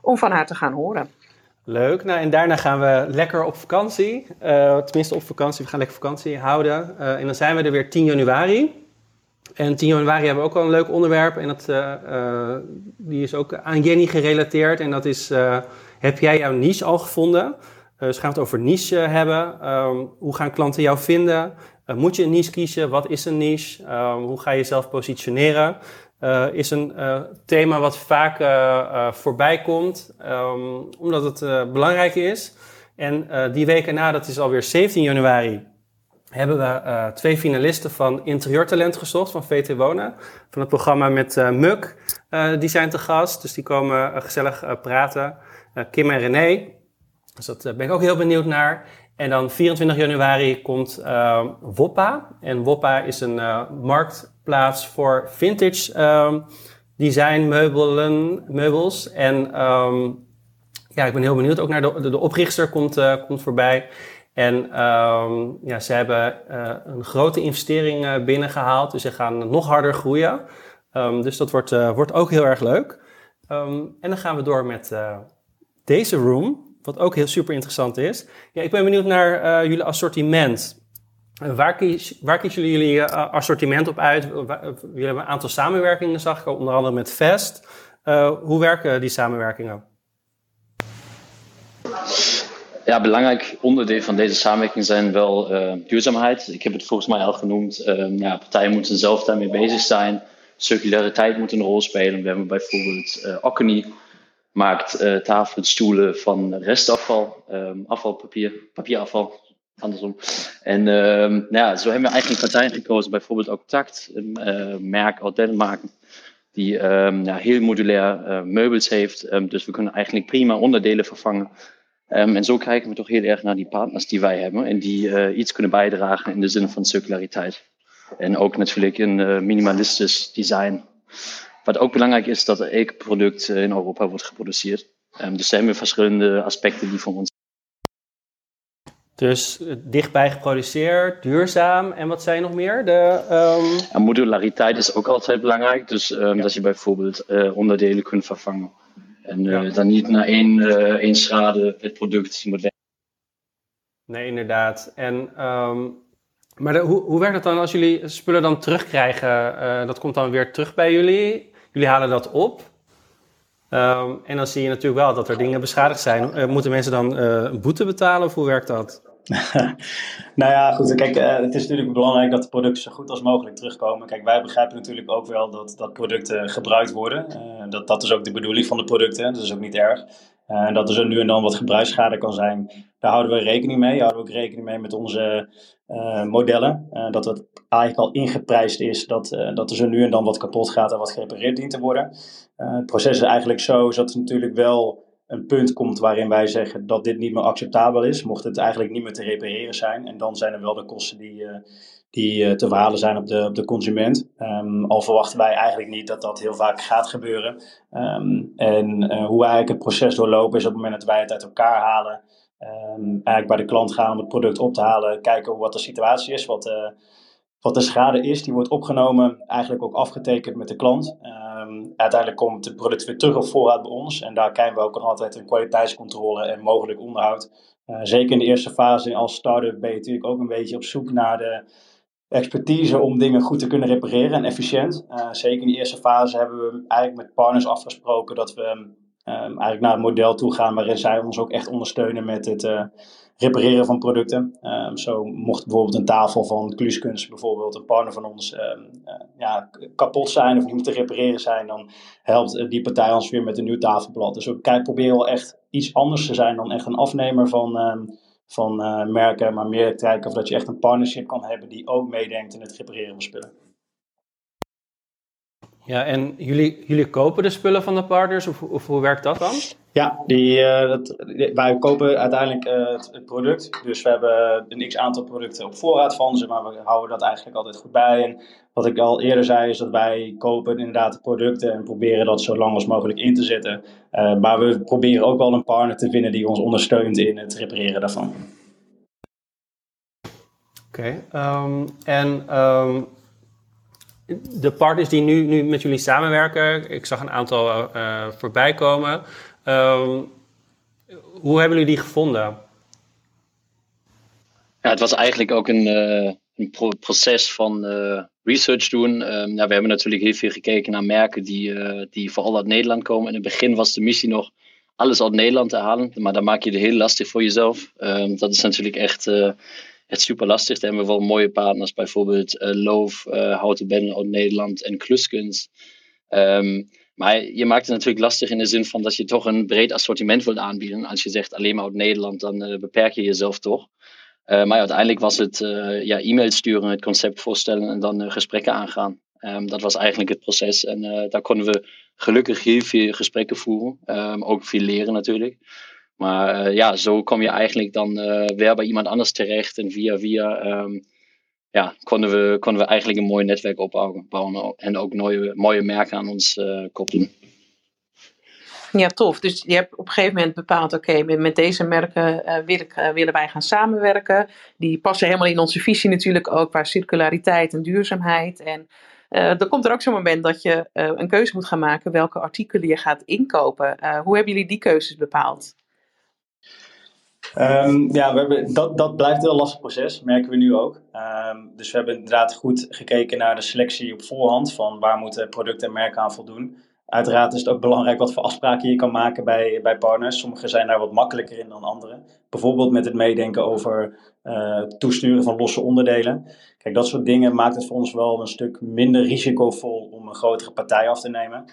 om van haar te gaan horen. Leuk. Nou, en daarna gaan we lekker op vakantie. Uh, tenminste, op vakantie. We gaan lekker vakantie houden. Uh, en dan zijn we er weer 10 januari. En 10 januari hebben we ook al een leuk onderwerp. En dat, uh, die is ook aan Jenny gerelateerd. En dat is, heb jij jouw niche al gevonden? dus gaan we het over niche hebben. Um, hoe gaan klanten jou vinden? moet je een niche kiezen? Wat is een niche? Um, hoe ga je jezelf positioneren? Uh, is een uh, thema wat vaak uh, voorbij komt, um, omdat het belangrijk is. En die week erna, dat is alweer 17 januari, hebben we twee finalisten van Interieurtalent gezocht van VT Wonen. Van het programma met Muk. die zijn te gast, dus die komen gezellig praten. Kim en René. Dus dat ben ik ook heel benieuwd naar. En dan 24 januari komt Woppa. En Woppa is een markt plaats voor vintage um, design meubelen, meubels. En um, ja, ik ben heel benieuwd. Ook naar de, de, oprichter komt, uh, komt voorbij. En um, ja, ze hebben uh, een grote investering uh, binnengehaald. Dus ze gaan nog harder groeien. dus dat wordt, wordt ook heel erg leuk. en dan gaan we door met deze room. Wat ook heel super interessant is. Ja, ik ben benieuwd naar jullie assortiment. Waar, waar kiezen jullie je uh, assortiment op uit? Jullie hebben een aantal samenwerkingen, zag ik, onder andere met Vest. Uh, hoe werken die samenwerkingen? Ja, belangrijk onderdeel van deze samenwerking zijn wel duurzaamheid. Ik heb het volgens mij al genoemd. Uh, ja, partijen moeten zelf daarmee bezig zijn. Circulariteit moet een rol spelen. We hebben bijvoorbeeld uh, maakt tafels, stoelen van restafval, um, afvalpapier, papierafval, andersom. En uh, nou ja, zo hebben we eigenlijk partijen gekozen, bijvoorbeeld ook Tact, een uh, merk uit Denemarken, die ja, heel modulair uh, meubels heeft. Dus we kunnen eigenlijk prima onderdelen vervangen. en zo kijken we toch heel erg naar die partners die wij hebben en die uh, iets kunnen bijdragen in de zin van circulariteit. En ook natuurlijk een minimalistisch design. Wat ook belangrijk is, dat er elk product in Europa wordt geproduceerd. dus er hebben we verschillende aspecten die voor ons dus dichtbij geproduceerd, duurzaam en wat zijn nog meer? De, um... modulariteit is ook altijd belangrijk. Dus um, ja. dat je bijvoorbeeld uh, onderdelen kunt vervangen. En uh, ja. dan niet naar één, uh, één schade het product moet Nee, inderdaad. En, um, maar de, hoe, hoe werkt het dan als jullie spullen dan terugkrijgen? dat komt dan weer terug bij jullie. Jullie halen dat op. en dan zie je natuurlijk wel dat er dingen beschadigd zijn. moeten mensen dan een boete betalen of hoe werkt dat? [LAUGHS] nou ja, goed. Kijk, uh, het is natuurlijk belangrijk dat de producten zo goed als mogelijk terugkomen. Kijk, wij begrijpen natuurlijk ook wel dat, dat producten gebruikt worden. Uh, dat, dat is ook de bedoeling van de producten. Dat is ook niet erg. Uh, en dat er nu en dan wat gebruiksschade kan zijn. Daar houden we rekening mee. Daar houden we ook rekening mee met onze modellen. dat het eigenlijk al ingeprijsd is dat, dat er zo nu en dan wat kapot gaat en wat gerepareerd dient te worden. het proces is eigenlijk zo dat het natuurlijk wel een punt komt waarin wij zeggen dat dit niet meer acceptabel is, mocht het eigenlijk niet meer te repareren zijn. En dan zijn er wel de kosten die, die uh, te verhalen zijn op de, op de consument. Um, al verwachten wij eigenlijk niet dat dat heel vaak gaat gebeuren. Um, en uh, hoe eigenlijk het proces doorlopen is op het moment dat wij het uit elkaar halen. Um, eigenlijk bij de klant gaan om het product op te halen, kijken wat de situatie is, wat, wat de schade is. Die wordt opgenomen, eigenlijk ook afgetekend met de klant. Uiteindelijk komt het product weer terug op voorraad bij ons. En daar kijken we ook altijd een kwaliteitscontrole en mogelijk onderhoud. Uh, zeker in de eerste fase als start-up ben je natuurlijk ook een beetje op zoek naar de expertise om dingen goed te kunnen repareren en efficiënt. Uh, zeker in de eerste fase hebben we eigenlijk met partners afgesproken dat we um, eigenlijk naar een model toe gaan waarin zij ons ook echt ondersteunen met het uh, repareren van producten. Um, zo mocht bijvoorbeeld een tafel van Kluuskunst, bijvoorbeeld een partner van ons, um, uh, ja, kapot zijn of niet te repareren zijn, dan helpt die partij ons weer met een nieuw tafelblad. Dus we proberen wel echt iets anders te zijn dan echt een afnemer van, van uh, merken, maar meer kijken of dat je echt een partnership kan hebben die ook meedenkt in het repareren van spullen. Ja, en jullie, jullie kopen de spullen van de partners, of, of hoe werkt dat dan? Ja, die, uh, dat, wij kopen uiteindelijk uh, het, product. Dus we hebben een x aantal producten op voorraad van ze, maar we houden dat eigenlijk altijd goed bij. En wat ik al eerder zei, is dat wij kopen inderdaad de producten en proberen dat zo lang als mogelijk in te zetten. Uh, maar we proberen ook wel een partner te vinden die ons ondersteunt in het repareren daarvan. Oké, um, en um, de partners die nu, nu met jullie samenwerken, ik zag een aantal voorbij komen. Um, hoe hebben jullie die gevonden? Ja, het was eigenlijk ook een, uh, een pro proces van uh, research doen. Nou, we hebben natuurlijk heel veel gekeken naar merken die, die vooral uit Nederland komen. In het begin was de missie nog alles uit Nederland te halen, maar dan maak je het heel lastig voor jezelf. Um, dat is natuurlijk echt het super lastig. Daar hebben we wel mooie partners, bijvoorbeeld Loof, Houten Benden uit Nederland en Kluskunst. Um, maar je maakt het natuurlijk lastig in de zin van dat je toch een breed assortiment wilt aanbieden. Als je zegt alleen maar uit Nederland, dan uh, beperk je jezelf toch. Uh, maar uiteindelijk was het uh, ja, e-mail sturen, het concept voorstellen en dan gesprekken aangaan. Um, dat was eigenlijk het proces. En daar konden we gelukkig heel veel gesprekken voeren. Um, ook veel leren natuurlijk. Maar ja, zo kom je eigenlijk dan weer bij iemand anders terecht. En via via um, ja, konden, we, konden we eigenlijk een mooi netwerk opbouwen en ook mooie, mooie merken aan ons uh, koppelen. Ja, tof. Dus je hebt op een gegeven moment bepaald, oké, okay, met deze merken ik, uh, willen wij gaan samenwerken. Die passen helemaal in onze visie natuurlijk ook qua circulariteit en duurzaamheid. En dan komt er ook zo'n moment dat je een keuze moet gaan maken welke artikelen je gaat inkopen. hoe hebben jullie die keuzes bepaald? Um, ja, we hebben, dat, dat blijft een heel lastig proces, merken we nu ook. Um, dus we hebben inderdaad goed gekeken naar de selectie op voorhand van waar moeten producten en merken aan voldoen. Uiteraard is het ook belangrijk wat voor afspraken je kan maken bij, bij partners. Sommige zijn daar wat makkelijker in dan andere. Bijvoorbeeld met het meedenken over uh, toesturen van losse onderdelen. Kijk, dat soort dingen maakt het voor ons wel een stuk minder risicovol om een grotere partij af te nemen.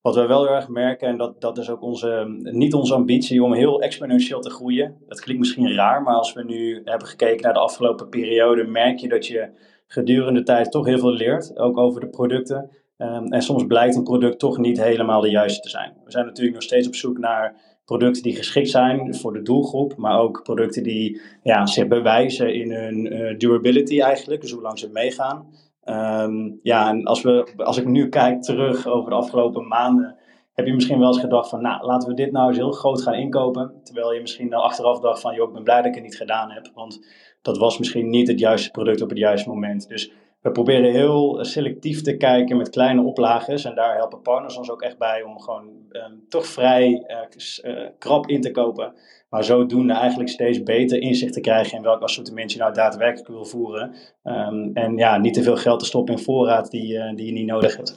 Wat we wel heel erg merken, en dat, dat is ook onze, niet onze ambitie om heel exponentieel te groeien. Dat klinkt misschien raar, maar als we nu hebben gekeken naar de afgelopen periode, merk je dat je gedurende de tijd toch heel veel leert, ook over de producten. Um, en soms blijkt een product toch niet helemaal de juiste te zijn. We zijn natuurlijk nog steeds op zoek naar producten die geschikt zijn voor de doelgroep, maar ook producten die ja, zich bewijzen in hun uh, durability eigenlijk, dus hoe lang ze meegaan. Um, ja, en als, we, als ik nu kijk terug over de afgelopen maanden, heb je misschien wel eens gedacht van, nou, laten we dit nou eens heel groot gaan inkopen. Terwijl je misschien dan achteraf dacht van, joh, ik ben blij dat ik het niet gedaan heb. Want dat was misschien niet het juiste product op het juiste moment. Dus we proberen heel selectief te kijken met kleine oplages. En daar helpen partners ons ook echt bij om gewoon um, toch vrij uh, uh, krap in te kopen. Maar zodoende eigenlijk steeds beter inzicht te krijgen in welk assortiment je nou daadwerkelijk wil voeren. Um, en ja, niet te veel geld te stoppen in voorraad die, die je niet nodig hebt.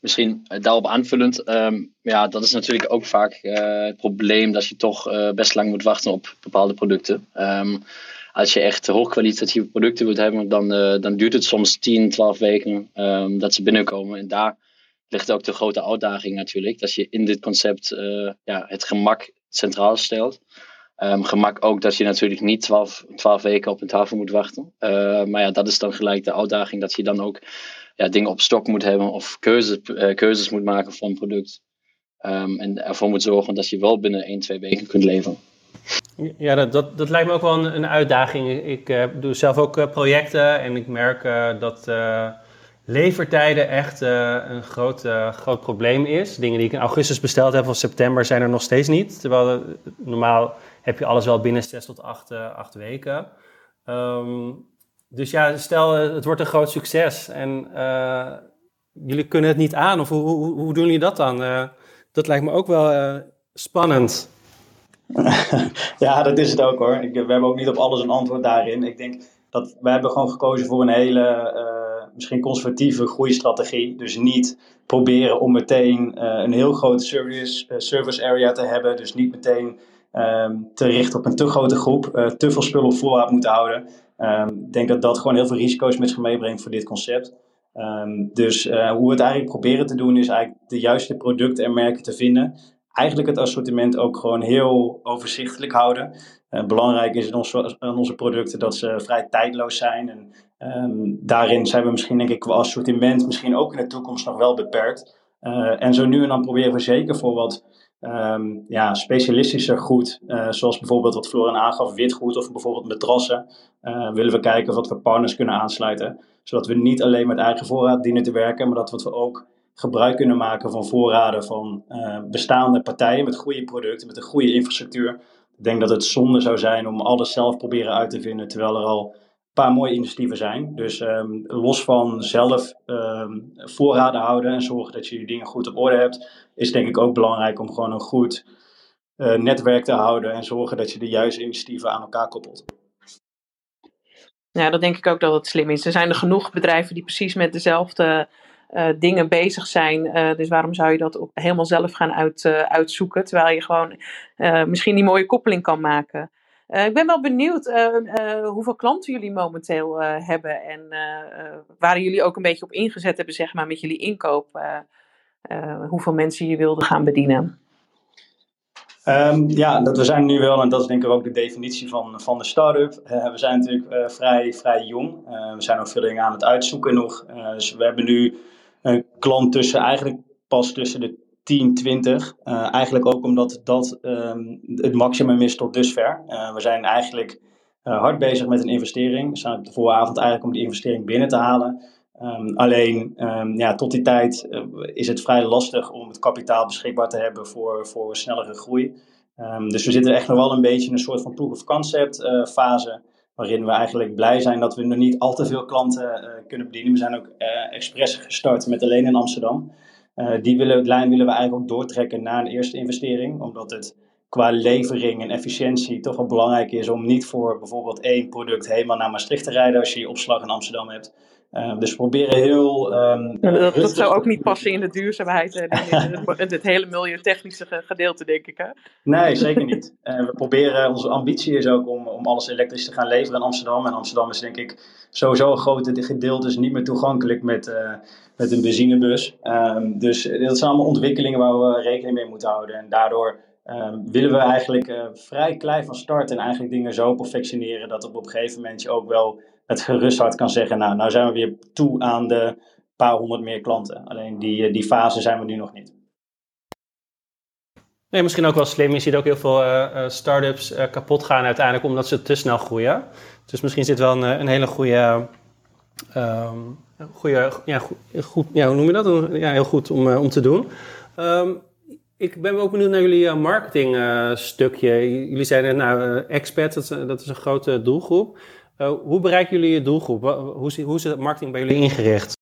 Misschien daarop aanvullend, ehm, ja, dat is natuurlijk ook vaak het probleem dat je toch best lang moet wachten op bepaalde producten. Ehm, als je echt hoogkwalitatieve producten wilt hebben, dan, dan duurt het soms 10, 12 weken um, dat ze binnenkomen. En daar ligt ook de grote uitdaging natuurlijk. Dat je in dit concept ja, het gemak centraal stelt. Um, gemak ook dat je natuurlijk niet 12, 12 weken op een tafel moet wachten. Uh, maar ja, dat is dan gelijk de uitdaging dat je dan ook ja, dingen op stok moet hebben of keuzes, keuzes moet maken voor een product. Um, en ervoor moet zorgen dat je wel binnen 1, 2 weken kunt leveren. Ja, dat, dat, lijkt me ook wel een, uitdaging. Ik uh, doe zelf ook projecten en ik merk dat levertijden echt een groot, groot probleem is. Dingen die ik in augustus besteld heb of september zijn er nog steeds niet. Terwijl normaal heb je alles wel binnen zes tot acht, acht weken. Um, dus ja, stel eh, het wordt een groot succes en jullie kunnen het niet aan. Of hoe, hoe, hoe doen jullie dat dan? Dat lijkt me ook wel spannend. [LAUGHS] ja, dat is het ook hoor. Ik, we hebben ook niet op alles een antwoord daarin. Ik denk dat we hebben gewoon gekozen voor een hele, misschien conservatieve groeistrategie. Dus niet proberen om meteen een heel grote service, service area te hebben. Dus niet meteen um, te richten op een te grote groep, te veel spullen op voorraad moeten houden. Um, ik denk dat dat gewoon heel veel risico's met zich meebrengt voor dit concept. Um, dus hoe we het eigenlijk proberen te doen is eigenlijk de juiste producten en merken te vinden. Eigenlijk het assortiment ook gewoon heel overzichtelijk houden. Uh, belangrijk is in onze, onze producten dat ze vrij tijdloos zijn. En um, daarin zijn we misschien denk ik qua assortiment misschien ook in de toekomst nog wel beperkt. Uh, en zo nu en dan proberen we zeker voor wat um, ja, specialistischer goed, uh, zoals bijvoorbeeld wat Floren aangaf, witgoed of bijvoorbeeld matrassen, willen we kijken wat we partners kunnen aansluiten. Zodat we niet alleen met eigen voorraad dienen te werken, maar dat we ook gebruik kunnen maken van voorraden van uh, bestaande partijen met goede producten, met een goede infrastructuur. Ik denk dat het zonde zou zijn om alles zelf proberen uit te vinden, terwijl er al paar mooie initiatieven zijn. Dus um, los van zelf um, voorraden houden en zorgen dat je je dingen goed op orde hebt, is denk ik ook belangrijk om gewoon een goed uh, netwerk te houden en zorgen dat je de juiste initiatieven aan elkaar koppelt. Ja, dat denk ik ook dat het slim is. Er zijn er genoeg bedrijven die precies met dezelfde uh, dingen bezig zijn. Uh, dus waarom zou je dat ook helemaal zelf gaan uit, uitzoeken? Terwijl je gewoon misschien die mooie koppeling kan maken. Ik ben wel benieuwd hoeveel klanten jullie momenteel hebben en waar jullie ook een beetje op ingezet hebben, zeg maar, met jullie inkoop. hoeveel mensen je wilde gaan bedienen. Um, ja, dat we zijn nu wel, en dat is denk ik ook de definitie van, van de start-up. we zijn natuurlijk vrij, vrij jong. we zijn ook veel dingen aan het uitzoeken nog. dus we hebben nu een klant tussen, eigenlijk pas tussen de 10, 20. Uh, eigenlijk ook omdat dat um, het maximum is tot dusver. Uh, we zijn eigenlijk uh, hard bezig met een investering. We staan de vooravond eigenlijk om die investering binnen te halen. Um, alleen um, ja, tot die tijd is het vrij lastig om het kapitaal beschikbaar te hebben voor, voor snellere groei. dus we zitten echt nog wel een beetje in een soort van proof of concept fase. Waarin we eigenlijk blij zijn dat we nog niet al te veel klanten kunnen bedienen. We zijn ook expres gestart met alleen in Amsterdam. Uh, die willen, lijn willen we eigenlijk ook doortrekken naar een eerste investering, omdat het qua levering en efficiëntie toch wel belangrijk is om niet voor bijvoorbeeld één product helemaal naar Maastricht te rijden als je je opslag in Amsterdam hebt. Uh, dus we proberen heel. Um, dat, dat, zou ook niet passen in de duurzaamheid en het, [LAUGHS] het, hele milieutechnische gedeelte, denk ik. Hè? Nee, zeker niet. Uh, we proberen, onze ambitie is ook om, om alles elektrisch te gaan leveren in Amsterdam. En Amsterdam is denk ik sowieso een groot gedeelte is niet meer toegankelijk met, uh, met een benzinebus. Um, dus dat zijn allemaal ontwikkelingen waar we rekening mee moeten houden. En daardoor um, willen we eigenlijk vrij klein van start en eigenlijk dingen zo perfectioneren dat op een gegeven moment je ook wel met gerust hart kan zeggen, nou, nou zijn we weer toe aan de paar honderd meer klanten. Alleen die, die fase zijn we nu nog niet. Nee, misschien ook wel slim. Je ziet ook heel veel uh, start-ups kapot gaan uiteindelijk omdat ze te snel groeien. Dus misschien zit wel een, een hele goede, um, goede ja, goed, ja, hoe noem je dat? Ja, heel goed om, om te doen. Um, ik ben ook benieuwd naar jullie marketing stukje. Jullie zeiden, nou, expats, dat dat is een grote doelgroep. Hoe bereiken jullie je doelgroep? Hoe, hoe is de marketing bij jullie ingericht?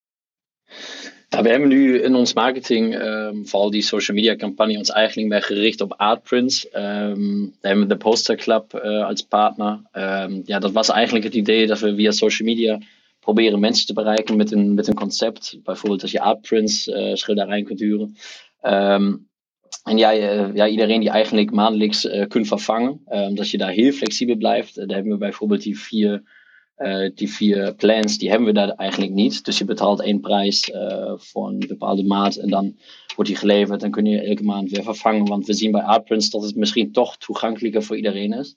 We hebben nu in ons marketing, um, vooral die social media campagne, ons eigenlijk meer gericht op artprints. Um, we hebben de Poster Club uh, als partner. Um, ja, dat was eigenlijk het idee dat we via social media proberen mensen te bereiken met een, met een concept. Bijvoorbeeld als je artprints, uh, schilderijen kunt huren. Ehm, en ja, ja, iedereen die eigenlijk maandelijks uh, kunt vervangen. Um, dat je daar heel flexibel blijft. daar hebben we bijvoorbeeld die vier, die vier plans, die hebben we daar eigenlijk niet. Dus je betaalt één prijs voor een bepaalde maat en dan wordt die geleverd. Dan kun je elke maand weer vervangen. Want we zien bij Artprints dat het misschien toch toegankelijker voor iedereen is.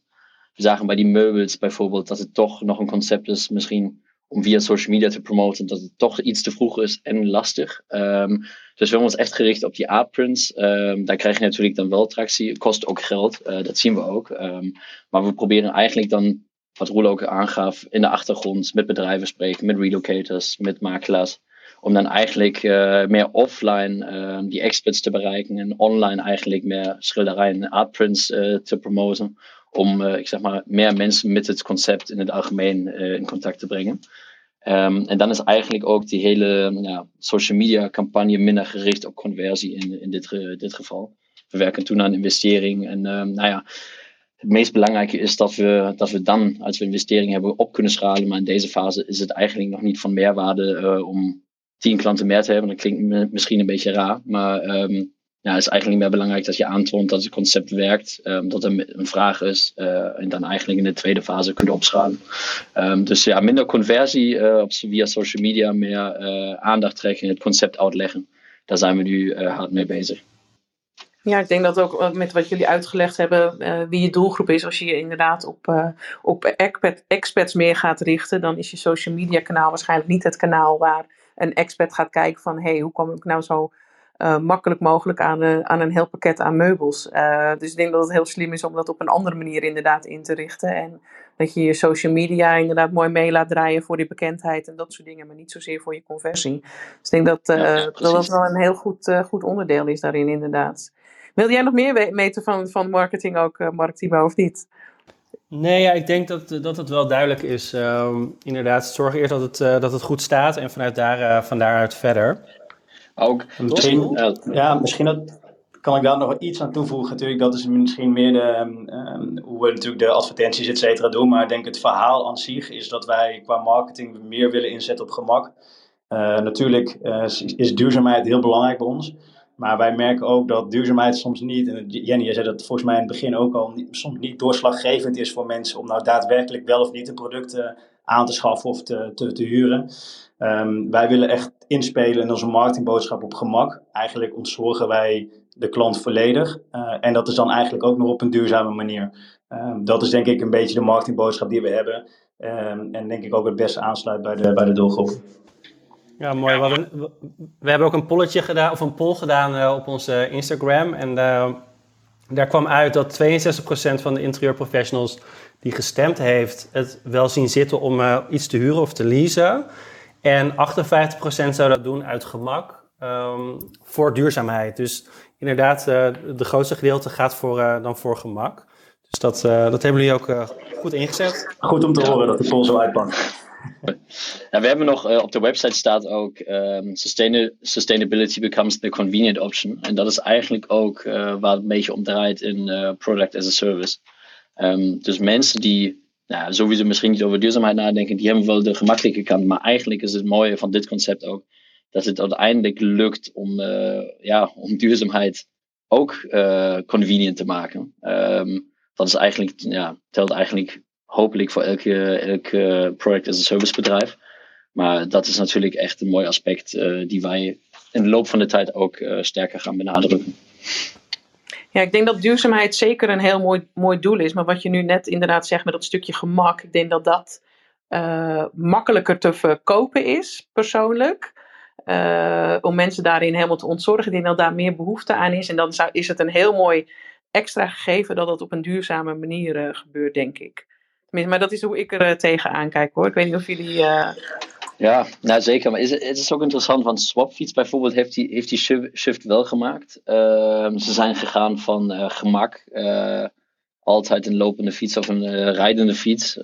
We zagen bij die meubels bijvoorbeeld dat het toch nog een concept is, misschien om via social media te promoten, dat het toch iets te vroeg is en lastig. Um, dus we hebben ons echt gericht op die artprints. Um, daar krijg je natuurlijk dan wel tractie. Kost ook geld, uh, dat zien we ook. Um, maar we proberen eigenlijk dan, wat Roel ook aangaf, in de achtergrond met bedrijven spreken, met relocators, met makelaars. Om dan eigenlijk uh, meer offline die experts te bereiken en online eigenlijk meer schilderijen en artprints uh, te promoten om uh, ik zeg maar, meer mensen met het concept in het algemeen uh, in contact te brengen. Um, en dan is eigenlijk ook die hele ja, social media campagne minder gericht op conversie in, in dit, uh, dit geval. We werken toen aan investering en um, nou ja, het meest belangrijke is dat we, dat we dan, als we investering hebben, op kunnen schalen. Maar in deze fase is het eigenlijk nog niet van meerwaarde om tien klanten meer te hebben. Dat klinkt misschien een beetje raar, maar um, ja, is eigenlijk niet meer belangrijk dat je aantoont dat het concept werkt, um, dat er een vraag is uh, en dan eigenlijk in de tweede fase kunt opschalen. Um, dus ja, minder conversie uh, op, via social media, meer uh, aandacht trekken, het concept uitleggen. Daar zijn we nu hard mee bezig. Ja, ik denk dat ook met wat jullie uitgelegd hebben, wie je doelgroep is, als je je inderdaad op, op expats meer gaat richten, dan is je social media kanaal waarschijnlijk niet het kanaal waar een expert gaat kijken van hé, hey, hoe kom ik nou zo uh, makkelijk mogelijk aan, uh, aan een heel pakket aan meubels. Uh, dus ik denk dat het heel slim is om dat op een andere manier inderdaad in te richten. En dat je je social media inderdaad mooi mee laat draaien voor die bekendheid en dat soort dingen, maar niet zozeer voor je conversie. Dus ik denk dat ja, dat, dat wel een heel goed, goed onderdeel is daarin inderdaad. Wil jij nog meer weten van, van marketing ook, Mark Timo, of niet? Nee, ja, ik denk dat, dat het wel duidelijk is. Um, inderdaad, zorg eerst dat het, dat het goed staat en vanuit daar, van daaruit verder. Ook. Misschien, ja. ja, misschien dat, kan ik daar nog iets aan toevoegen. Natuurlijk, dat is misschien meer de, um, hoe we natuurlijk de advertenties et cetera doen. Maar ik denk het verhaal aan zich is dat wij qua marketing meer willen inzetten op gemak. Uh, natuurlijk uh, is duurzaamheid heel belangrijk bij ons. Maar wij merken ook dat duurzaamheid soms niet, en Jenny, je zei dat volgens mij in het begin ook al, soms niet doorslaggevend is voor mensen om nou daadwerkelijk wel of niet een product aan te schaffen of te, te, te huren. Um, wij willen echt inspelen in onze marketingboodschap op gemak. Eigenlijk ontzorgen wij de klant volledig. Uh, en dat is dan eigenlijk ook nog op een duurzame manier. Um, dat is denk ik een beetje de marketingboodschap die we hebben. Um, en denk ik ook het beste aansluit bij de, bij de doelgroep. Ja, mooi. We, hebben ook een polletje gedaan, of een poll gedaan uh, op onze Instagram. En daar kwam uit dat 62% van de interieurprofessionals die gestemd heeft, het wel zien zitten om iets te huren of te leasen. En 58% zou dat doen uit gemak um, voor duurzaamheid. Dus inderdaad, uh, de grootste gedeelte gaat voor, uh, dan voor gemak. Dus dat, dat hebben jullie ook goed ingezet. Goed om te horen dat de poll zo uitpakt. Ja, we hebben nog uh, op de website staat ook um, sustainability becomes the convenient option. En dat is eigenlijk ook uh, waar het een beetje om draait in uh, product as a service. Um, dus mensen die nou, sowieso misschien niet over duurzaamheid nadenken, die hebben wel de gemakkelijke kant. Maar eigenlijk is het mooie van dit concept ook dat het uiteindelijk lukt om, ja, om duurzaamheid ook convenient te maken. Um, dat is eigenlijk, ja, telt eigenlijk hopelijk voor elke, elke product as a service bedrijf. Maar dat is natuurlijk echt een mooi aspect uh, die wij in de loop van de tijd ook sterker gaan benadrukken. Ja, ik denk dat duurzaamheid zeker een heel mooi, mooi doel is. Maar wat je nu net inderdaad zegt met dat stukje gemak, ik denk dat dat uh, makkelijker te verkopen is, persoonlijk. om mensen daarin helemaal te ontzorgen. Ik denk dat daar meer behoefte aan is. En dan zou, is het een heel mooi extra gegeven dat het op een duurzame manier gebeurt, denk ik. Maar dat is hoe ik er tegenaan kijk hoor. Ik weet niet of jullie. Ja, nou zeker. Maar is, het is ook interessant, want Swapfiets bijvoorbeeld heeft die, heeft die shift wel gemaakt. Uh, ze zijn gegaan van uh, gemak, altijd een lopende fiets of een rijdende fiets.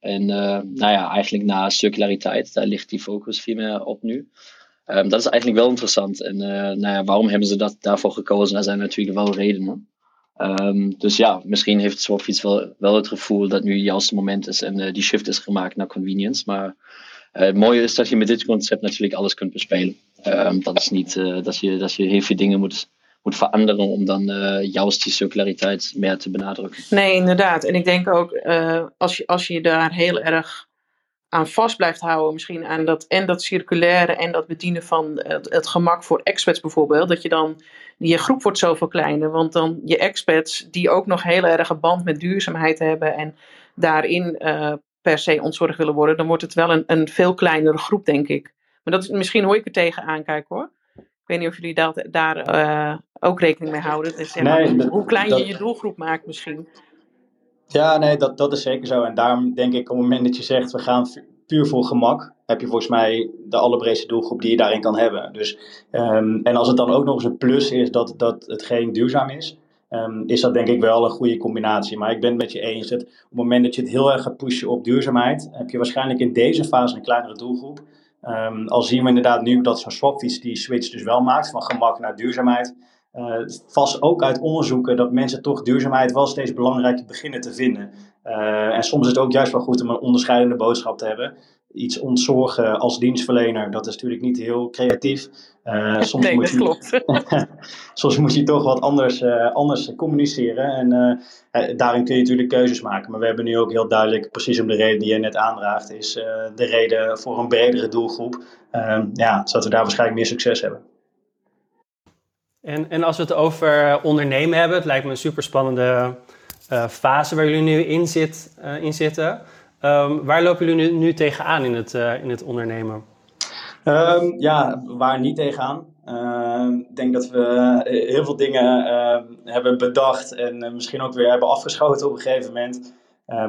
en nou ja, eigenlijk naar circulariteit. Daar ligt die focus veel meer op nu. Um, dat is eigenlijk wel interessant. En nou ja, waarom hebben ze dat daarvoor gekozen? Daar zijn natuurlijk wel redenen. Um, dus ja, misschien heeft Swapfiets wel, wel het gevoel dat nu het juiste moment is en die shift is gemaakt naar convenience. Maar het mooie is dat je met dit concept natuurlijk alles kunt bespelen. Ehm, dat is niet dat, je, dat je heel veel dingen moet, moet veranderen om dan juist die circulariteit meer te benadrukken. Nee, inderdaad. En ik denk ook als, je, als je daar heel erg aan vast blijft houden, misschien aan dat en dat circulaire en dat bedienen van het, gemak voor expats bijvoorbeeld, dat je dan je groep wordt zoveel kleiner, want dan je expats die ook nog heel erg een band met duurzaamheid hebben en daarin uh, per se ontzorgd willen worden, dan wordt het wel een, een veel kleinere groep, denk ik. Maar dat is misschien hoe ik er tegen aankijk hoor. Ik weet niet of jullie dat, daar uh, ook rekening mee houden. Dus, nee, hoe klein je je doelgroep maakt misschien. Ja, nee, dat, dat is zeker zo. En daarom denk ik op het moment dat je zegt we gaan puur voor gemak, heb je volgens mij de allerbreedste doelgroep die je daarin kan hebben. Dus, um, en als het dan ook nog eens een plus is dat, dat het geen duurzaam is, um, is dat denk ik wel een goede combinatie. Maar ik ben het met je eens dat op het moment dat je het heel erg gaat pushen op duurzaamheid, heb je waarschijnlijk in deze fase een kleinere doelgroep. Um, al zien we inderdaad nu dat zo'n swapfiets die switch dus wel maakt van gemak naar duurzaamheid. Uh, vast ook uit onderzoeken dat mensen toch duurzaamheid wel steeds belangrijker beginnen te vinden. Uh, en soms is het ook juist wel goed om een onderscheidende boodschap te hebben. Iets ontzorgen als dienstverlener, dat is natuurlijk niet heel creatief. Uh, [LAUGHS] soms nee, moet dat je, klopt. [LAUGHS] soms moet je toch wat anders, anders communiceren. En daarin kun je natuurlijk keuzes maken. Maar we hebben nu ook heel duidelijk, precies om de reden die je net aandraagt, is de reden voor een bredere doelgroep. ja, zodat we daar waarschijnlijk meer succes hebben. En, en als we het over ondernemen hebben, het lijkt me een super spannende uh, fase waar jullie nu in, zit, uh, in zitten. Um, waar lopen jullie nu, tegenaan in het, uh, in het ondernemen? Um, ja, waar niet tegenaan. Ehm, ik denk dat we heel veel dingen hebben bedacht en misschien ook weer hebben afgeschoten op een gegeven moment.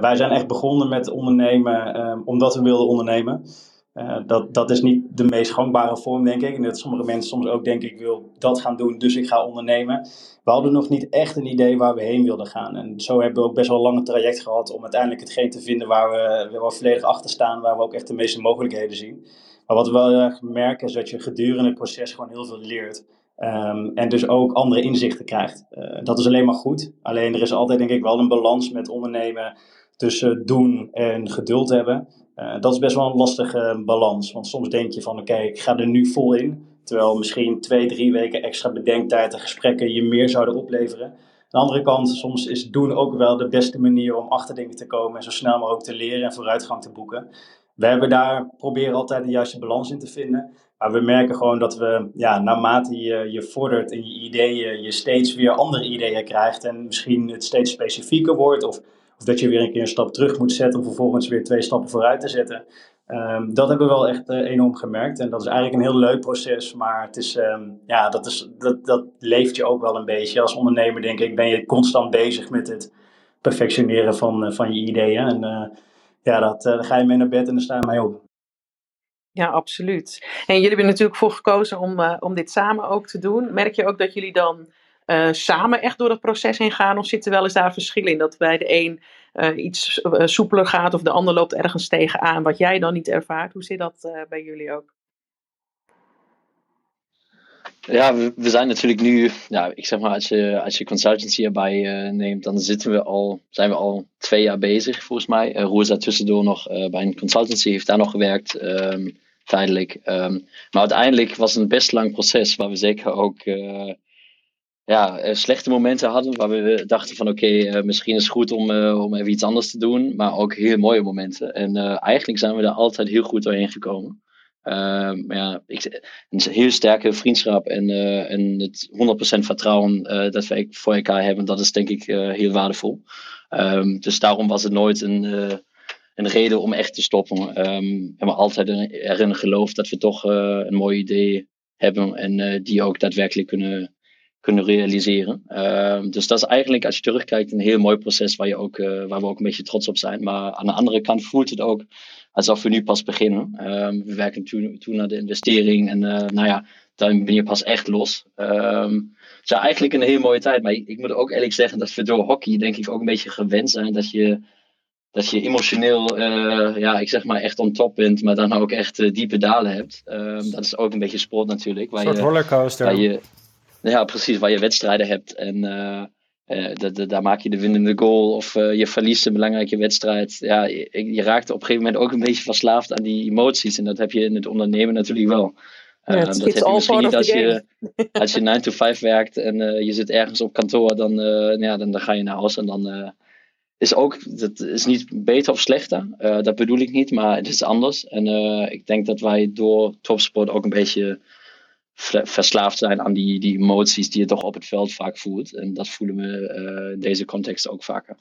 wij zijn echt begonnen met ondernemen omdat we wilden ondernemen. Uh, dat, dat is niet de meest gangbare vorm, denk ik. En dat sommige mensen soms ook denken, ik wil dat gaan doen, dus ik ga ondernemen. We hadden nog niet echt een idee waar we heen wilden gaan. En zo hebben we ook best wel een lange traject gehad om uiteindelijk hetgeen te vinden waar we, waar we volledig achter staan, waar we ook echt de meeste mogelijkheden zien. Maar wat we wel merken is dat je gedurende het proces gewoon heel veel leert. Um, en dus ook andere inzichten krijgt. Uh, dat is alleen maar goed. Alleen er is altijd denk ik wel een balans met ondernemen tussen doen en geduld hebben. Uh, dat is best wel een lastige balans. Want soms denk je van oké, ik ga er nu vol in. Terwijl misschien twee, drie weken extra bedenktijd en gesprekken je meer zouden opleveren. Aan de andere kant, soms is doen ook wel de beste manier om achter dingen te komen en zo snel mogelijk te leren en vooruitgang te boeken. We hebben daar proberen altijd de juiste balans in te vinden. Maar we merken gewoon dat we, ja, naarmate je, je vordert in je ideeën, je steeds weer andere ideeën krijgt en misschien het steeds specifieker wordt of dat je weer een keer een stap terug moet zetten om vervolgens weer twee stappen vooruit te zetten. Um, dat hebben we wel echt uh, enorm gemerkt. En dat is eigenlijk een heel leuk proces. Maar het is, um, ja, dat, is, dat, dat leeft je ook wel een beetje. Als ondernemer, denk ik, ben je constant bezig met het perfectioneren van, uh, van je ideeën. En uh, ja, dat, daar ga je mee naar bed en dan sta je mee op. Ja, absoluut. En jullie hebben natuurlijk voor gekozen om, om dit samen ook te doen. Merk je ook dat jullie dan uh, samen echt door dat proces heen gaan? Of zitten wel eens daar verschillen in? Dat bij de een uh, iets uh, soepeler gaat of de ander loopt ergens tegenaan wat jij dan niet ervaart. Hoe zit dat bij jullie ook? Ja, we, zijn natuurlijk nu, ja, ik zeg maar, als je, als je consultancy erbij neemt, dan zitten we al, zijn we al twee jaar bezig volgens mij. Uh, Roer tussendoor nog bij een consultancy, heeft daar nog gewerkt, um, tijdelijk. Um, maar uiteindelijk was het een best lang proces waar we zeker ook ja, eh, slechte momenten hadden waar we dachten van oké, uh, misschien is het goed om, uh, om even iets anders te doen, maar ook heel mooie momenten. En eigenlijk zijn we daar altijd heel goed doorheen gekomen. Ehm, maar ja, ik, een heel sterke vriendschap en, en het 100% vertrouwen dat we voor elkaar hebben, dat is denk ik heel waardevol. Um, dus daarom was het nooit een, een reden om echt te stoppen. Um, we hebben altijd erin geloofd dat we toch een mooi idee hebben en die ook daadwerkelijk kunnen kunnen realiseren. Uh, dus dat is eigenlijk, als je terugkijkt, een heel mooi proces waar, je ook, uh, waar we ook een beetje trots op zijn. Maar aan de andere kant voelt het ook alsof we nu pas beginnen. Uh, we werken toen, toen naar de investering en uh, nou ja, dan ben je pas echt los. Um, het is eigenlijk een hele mooie tijd. Maar ik, ik, moet ook eerlijk zeggen dat we door hockey denk ik ook een beetje gewend zijn dat je dat je emotioneel, uh, ja, ik zeg maar echt on top bent, maar dan ook echt uh, diepe dalen hebt. Dat is ook een beetje sport natuurlijk. Waar een soort je, rollercoaster. Waar je, ja, precies, waar je wedstrijden hebt. En uh, uh, daar maak je de winnende goal of uh, je verliest een belangrijke wedstrijd. Ja, je, je, raakt op een gegeven moment ook een beetje verslaafd aan die emoties. En dat heb je in het ondernemen natuurlijk wel. Uh, dat heb je misschien niet als je, als je 9 to 5 werkt en je zit ergens op kantoor, dan, ja, dan, dan, ga je naar huis en dan is ook, dat is niet beter of slechter. dat bedoel ik niet, maar het is anders. En ik denk dat wij door topsport ook een beetje verslaafd zijn aan die, die emoties die je toch op het veld vaak voelt. En dat voelen we uh, in deze context ook vaker.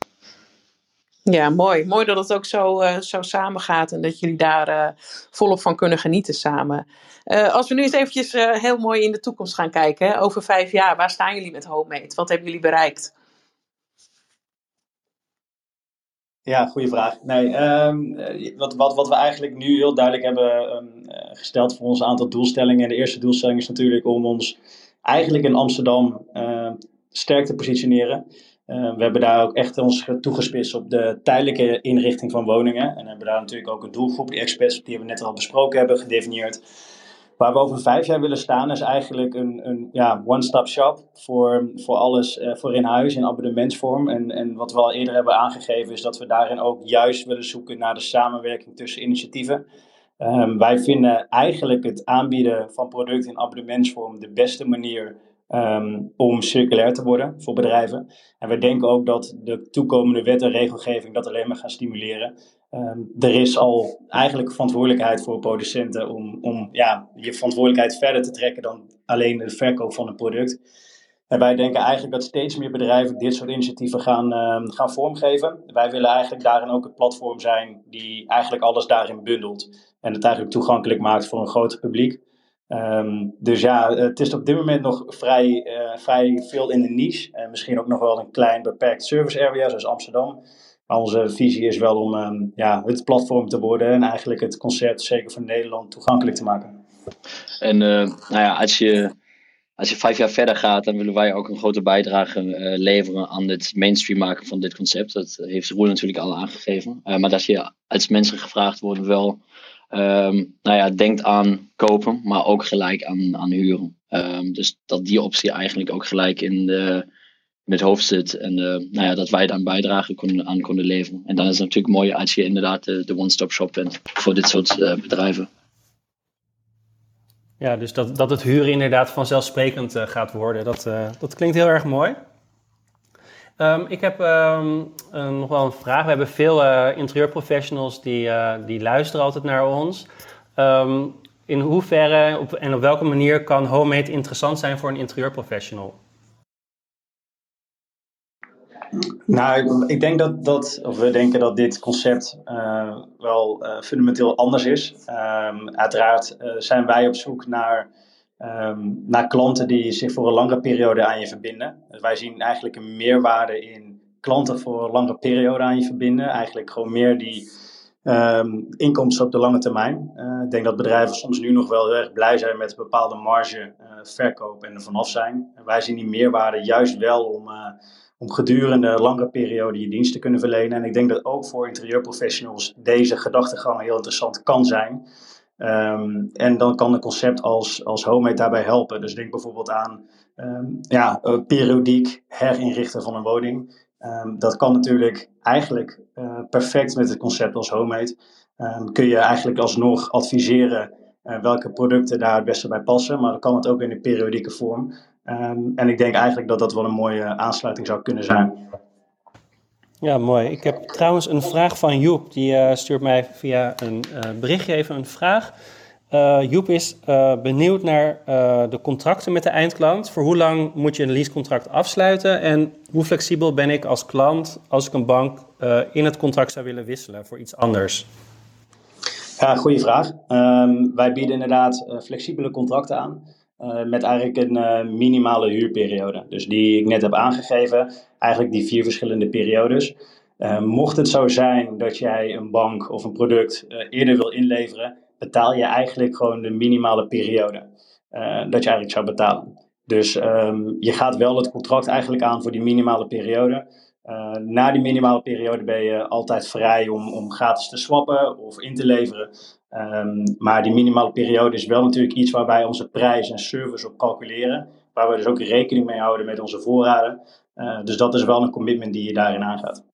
Ja, mooi. Mooi dat het ook zo, uh, zo samengaat en dat jullie daar uh, volop van kunnen genieten samen. als we nu eens eventjes heel mooi in de toekomst gaan kijken, over vijf jaar, waar staan jullie met Homemade? Wat hebben jullie bereikt? Ja, goede vraag. Nee, um, wat, wat, wat we eigenlijk nu heel duidelijk hebben um, gesteld voor ons aantal doelstellingen. En de eerste doelstelling is natuurlijk om ons eigenlijk in Amsterdam uh, sterk te positioneren. We hebben daar ook echt ons toegespitst op de tijdelijke inrichting van woningen. En hebben daar natuurlijk ook een doelgroep, die experts die we net al besproken hebben, gedefinieerd. Waar we over vijf jaar willen staan is eigenlijk een, een ja, one-stop shop voor, voor alles uh, voor in huis in abonnementsvorm. En, en wat we al eerder hebben aangegeven is dat we daarin ook juist willen zoeken naar de samenwerking tussen initiatieven. Um, wij vinden eigenlijk het aanbieden van producten in abonnementsvorm de beste manier um, om circulair te worden voor bedrijven. En we denken ook dat de toekomende wet en regelgeving dat alleen maar gaan stimuleren. Um, er is al eigenlijk verantwoordelijkheid voor producenten om, om ja, je verantwoordelijkheid verder te trekken dan alleen de verkoop van een product. En wij denken eigenlijk dat steeds meer bedrijven dit soort initiatieven gaan, uh, gaan vormgeven. Wij willen eigenlijk daarin ook een platform zijn die eigenlijk alles daarin bundelt. En het eigenlijk toegankelijk maakt voor een groter publiek. Um, dus ja, het is op dit moment nog vrij, uh, vrij veel in de niche. En misschien ook nog wel een klein beperkt service area, zoals Amsterdam. Maar onze visie is wel om um, ja, het platform te worden en eigenlijk het concept, zeker voor Nederland, toegankelijk te maken. En uh, nou ja, als je, als je vijf jaar verder gaat, dan willen wij ook een grote bijdrage uh, leveren aan het mainstream maken van dit concept. Dat heeft Roel natuurlijk al aangegeven. maar dat je als mensen gevraagd worden wel um, nou ja, denkt aan kopen, maar ook gelijk aan, aan huren. Um, dus dat die optie eigenlijk ook gelijk in, de, in het hoofd zit. En uh, nou ja, dat wij daar een bijdrage aan konden leveren. En dan is natuurlijk mooi als je inderdaad de, de one-stop shop bent voor dit soort uh, bedrijven. Ja, dus dat, dat het huren inderdaad vanzelfsprekend uh, gaat worden, dat, dat klinkt heel erg mooi. Um, ik heb uh, nog wel een vraag. We hebben veel uh, interieurprofessionals die, uh, die luisteren altijd naar ons. Um, in hoeverre op, en op welke manier kan homemade interessant zijn voor een interieurprofessional? Nou, ik denk dat, dat, of we denken dat dit concept wel fundamenteel anders is. uiteraard zijn wij op zoek naar um, naar klanten die zich voor een langere periode aan je verbinden. Dus wij zien eigenlijk een meerwaarde in klanten voor een langere periode aan je verbinden. Eigenlijk gewoon meer die um, inkomsten op de lange termijn. Uh, ik denk dat bedrijven soms nu nog wel heel erg blij zijn met een bepaalde marge uh, verkoop en er vanaf zijn. Wij zien die meerwaarde juist wel om, uh, om gedurende langere periode je dienst te kunnen verlenen. En ik denk dat ook voor interieurprofessionals deze gedachtegang heel interessant kan zijn. Um, en dan kan een concept als, als Homemade daarbij helpen. Dus denk bijvoorbeeld aan um, ja, periodiek herinrichten van een woning. Um, dat kan natuurlijk eigenlijk uh, perfect met het concept als Homemade. kun je eigenlijk alsnog adviseren uh, welke producten daar het beste bij passen. Maar dan kan het ook in een periodieke vorm. en ik denk eigenlijk dat dat wel een mooie aansluiting zou kunnen zijn. Ja, mooi. Ik heb trouwens een vraag van Joep. Die uh, stuurt mij via een uh, berichtje even een vraag. Uh, Joep is benieuwd naar de contracten met de eindklant. Voor hoe lang moet je een leasecontract afsluiten? En hoe flexibel ben ik als klant als ik een bank in het contract zou willen wisselen voor iets anders? Ja, goede vraag. Um, wij bieden inderdaad flexibele contracten aan. Met eigenlijk een minimale huurperiode. Dus die ik net heb aangegeven, eigenlijk die vier verschillende periodes. Uh, mocht het zo zijn dat jij een bank of een product eerder wil inleveren, betaal je eigenlijk gewoon de minimale periode dat je eigenlijk zou betalen. Dus um, je gaat wel het contract eigenlijk aan voor die minimale periode. na die minimale periode ben je altijd vrij om, om gratis te swappen of in te leveren. Um, maar die minimale periode is wel natuurlijk iets waar wij onze prijs en service op calculeren. waar we dus ook rekening mee houden met onze voorraden. Dus dat is wel een commitment die je daarin aangaat.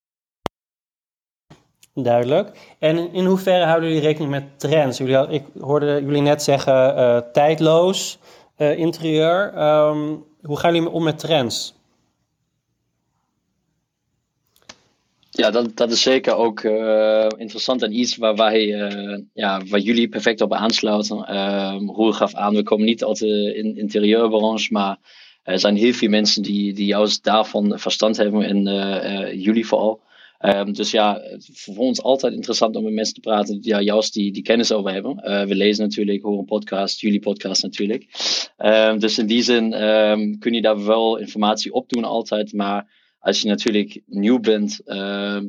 Duidelijk. En in hoeverre houden jullie rekening met trends? Jullie, ik hoorde jullie net zeggen tijdloos interieur. Ehm, hoe gaan jullie om met trends? Ja, dat, dat is zeker ook uh, interessant en iets waar wij, uh, ja, waar jullie perfect op aansluiten. Uh, Roel gaf aan, we komen niet uit de in, interieurbranche, maar er zijn heel veel mensen die, die juist daarvan verstand hebben en jullie vooral. Um, dus ja, voor ons altijd interessant om met mensen te praten die ja, juist die, die kennis over hebben. we lezen natuurlijk, horen podcast, jullie podcast natuurlijk. Um, dus in die zin um, kun je daar wel informatie op doen altijd, maar als je natuurlijk nieuw bent,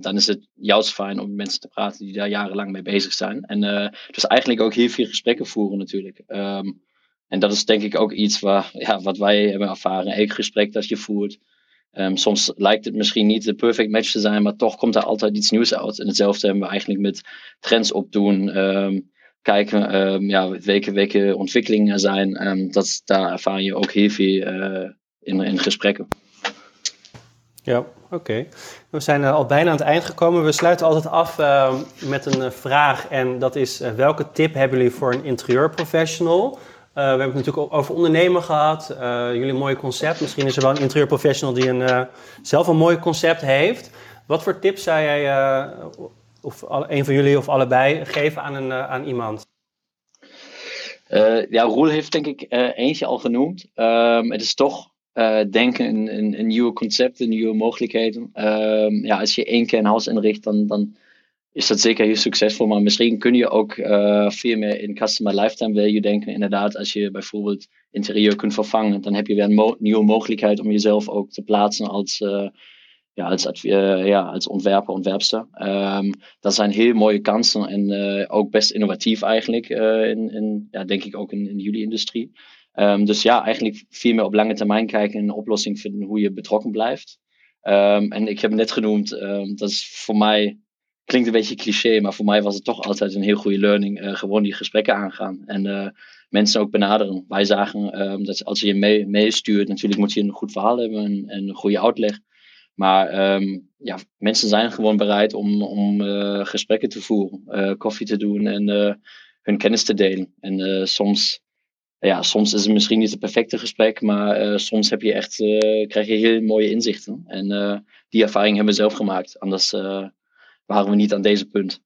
dan is het juist fijn om met mensen te praten die daar jarenlang mee bezig zijn. En dus eigenlijk ook heel veel gesprekken voeren natuurlijk. En dat is denk ik ook iets waar, ja, wat wij hebben ervaren. Elk gesprek dat je voert. Um, soms lijkt het misschien niet de perfect match te zijn, maar toch komt er altijd iets nieuws uit. En hetzelfde hebben we eigenlijk met trends opdoen. Um, kijken um, ja, welke, welke ontwikkelingen er zijn. Dat, daar ervaar je ook heel veel uh, in, in gesprekken. Ja, oké. We zijn uh, al bijna aan het eind gekomen. We sluiten altijd af met een uh, vraag. En dat is: welke tip hebben jullie voor een interieurprofessional? We hebben het natuurlijk ook over ondernemen gehad. jullie mooie concept. Misschien is er wel een interieurprofessional die een, zelf een mooi concept heeft. Wat voor tips zou jij, of een van jullie of allebei, geven aan, een, aan iemand? ja, Roel heeft denk ik eentje al genoemd. Um, het is toch uh, denken in, in, in, nieuwe concepten, nieuwe mogelijkheden. Um, ja, als je één keer een huis inricht, dan, dan is dat zeker heel succesvol. Maar misschien kun je ook uh, veel meer in customer lifetime value denken. Inderdaad, als je bijvoorbeeld interieur kunt vervangen, dan heb je weer een nieuwe mogelijkheid om jezelf ook te plaatsen als, uh, ja, als, ja, als ontwerper, ontwerpster. Um, dat zijn heel mooie kansen en ook best innovatief eigenlijk, in, in, ja, denk ik ook in, jullie industrie. Um, dus ja, eigenlijk veel meer op lange termijn kijken en een oplossing vinden hoe je betrokken blijft. Um, en ik heb net genoemd, dat is voor mij, klinkt een beetje cliché, maar voor mij was het toch altijd een heel goede learning. Uh, gewoon die gesprekken aangaan en uh, mensen ook benaderen. Wij zagen dat als je mee, meestuurt, natuurlijk moet je een goed verhaal hebben en, en een goede uitleg. Maar ja, mensen zijn gewoon bereid om, om uh, gesprekken te voeren, koffie te doen en hun kennis te delen. En soms ja, soms is het misschien niet het perfecte gesprek, maar soms heb je echt, krijg je heel mooie inzichten. En die ervaring hebben we zelf gemaakt. Anders waren we niet aan deze punt.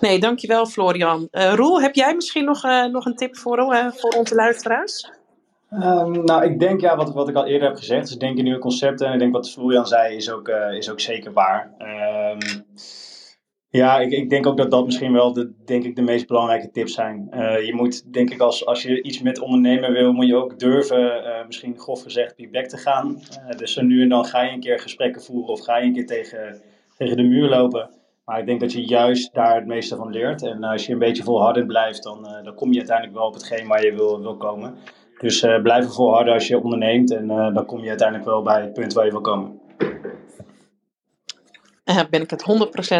Nee, dankjewel Florian. Roel, heb jij misschien nog, nog een tip voor, voor onze luisteraars? Um, nou, ik denk ja, wat, wat ik al eerder heb gezegd, dus denk in nieuwe concepten. En ik denk wat Florian zei, is ook, is ook zeker waar. Um, ja, ik, ik denk ook dat dat misschien wel de, denk ik, de meest belangrijke tips zijn. Uh, je moet, denk ik, als, als je iets met ondernemen wil, moet je ook durven, uh, misschien grof gezegd, feedback te gaan. Uh, dus nu en dan ga je een keer gesprekken voeren of ga je een keer tegen, tegen de muur lopen. Maar ik denk dat je juist daar het meeste van leert. En als je een beetje volhardend blijft, dan, dan kom je uiteindelijk wel op hetgeen waar je wil, wil komen. Dus blijf volharden als je onderneemt en dan kom je uiteindelijk wel bij het punt waar je wil komen. Uh, ben ik het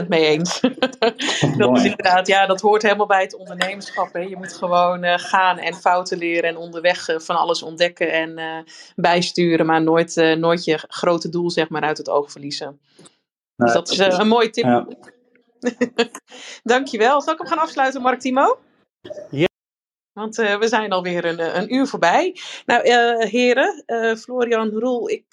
100% mee eens. [LAUGHS] dat is inderdaad, ja, dat hoort helemaal bij het ondernemerschap. Hè. Je moet gewoon uh, gaan en fouten leren en onderweg uh, van alles ontdekken en bijsturen, maar nooit, nooit je grote doel zeg maar uit het oog verliezen. dus dat is een mooie tip. Ja. [LAUGHS] Dankjewel. Zal ik hem gaan afsluiten, Mark Timo? Ja. Want uh, we zijn alweer een, een uur voorbij. Nou, uh, heren, Florian, Roel, ik,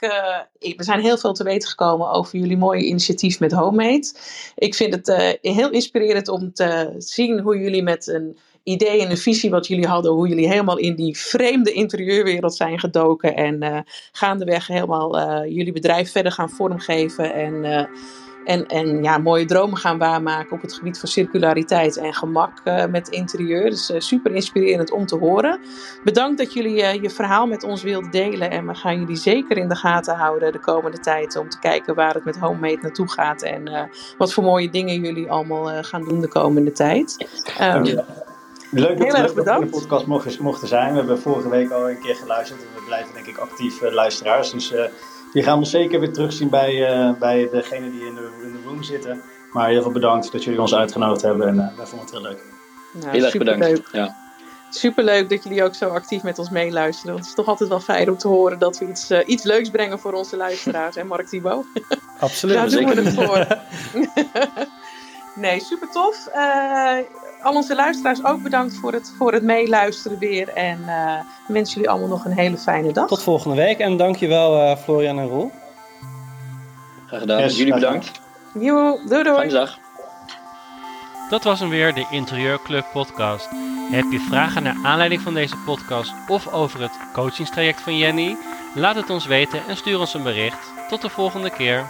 ik, we zijn heel veel te weten gekomen over jullie mooie initiatief met Homemade. Ik vind het heel inspirerend om te zien hoe jullie met een idee en een visie wat jullie hadden, hoe jullie helemaal in die vreemde interieurwereld zijn gedoken en gaandeweg helemaal jullie bedrijf verder gaan vormgeven en en, en ja, mooie dromen gaan waarmaken op het gebied van circulariteit en gemak uh, met interieur. Dus uh, super inspirerend om te horen. Bedankt dat jullie uh, je verhaal met ons wilden delen. En we gaan jullie zeker in de gaten houden de komende tijd. Om te kijken waar het met Homemade naartoe gaat. En wat voor mooie dingen jullie allemaal gaan doen de komende tijd. Um, Leuk dat, leuk dat we in de podcast mochten, mochten zijn. We hebben vorige week al een keer geluisterd. En we blijven denk ik actief luisteraars. Dus die gaan we zeker weer terugzien bij, uh, bij degene die in de, in de room zitten. Maar heel veel bedankt dat jullie ons uitgenodigd hebben en uh, wij vonden het heel leuk. Nou, heel erg bedankt. Leuk. Ja. superleuk dat jullie ook zo actief met ons meeluisteren. Het is toch altijd wel fijn om te horen dat we iets, uh, iets leuks brengen voor onze luisteraars. [LAUGHS] Hè, Mark Thibaut? Absoluut. Daar doen we het voor. [LAUGHS] nee, super tof. Uh, al onze luisteraars ook bedankt voor het, voor het meeluisteren weer. En uh, wens jullie allemaal nog een hele fijne dag. Tot volgende week en dankjewel uh, Florian en Roel. Graag gedaan. Yes, jullie bedankt. Jo, doei doei. Fijne dag. Dat was hem weer, de Interieurclub podcast. Heb je vragen naar aanleiding van deze podcast of over het coachingstraject van Jenny? Laat het ons weten en stuur ons een bericht. Tot de volgende keer.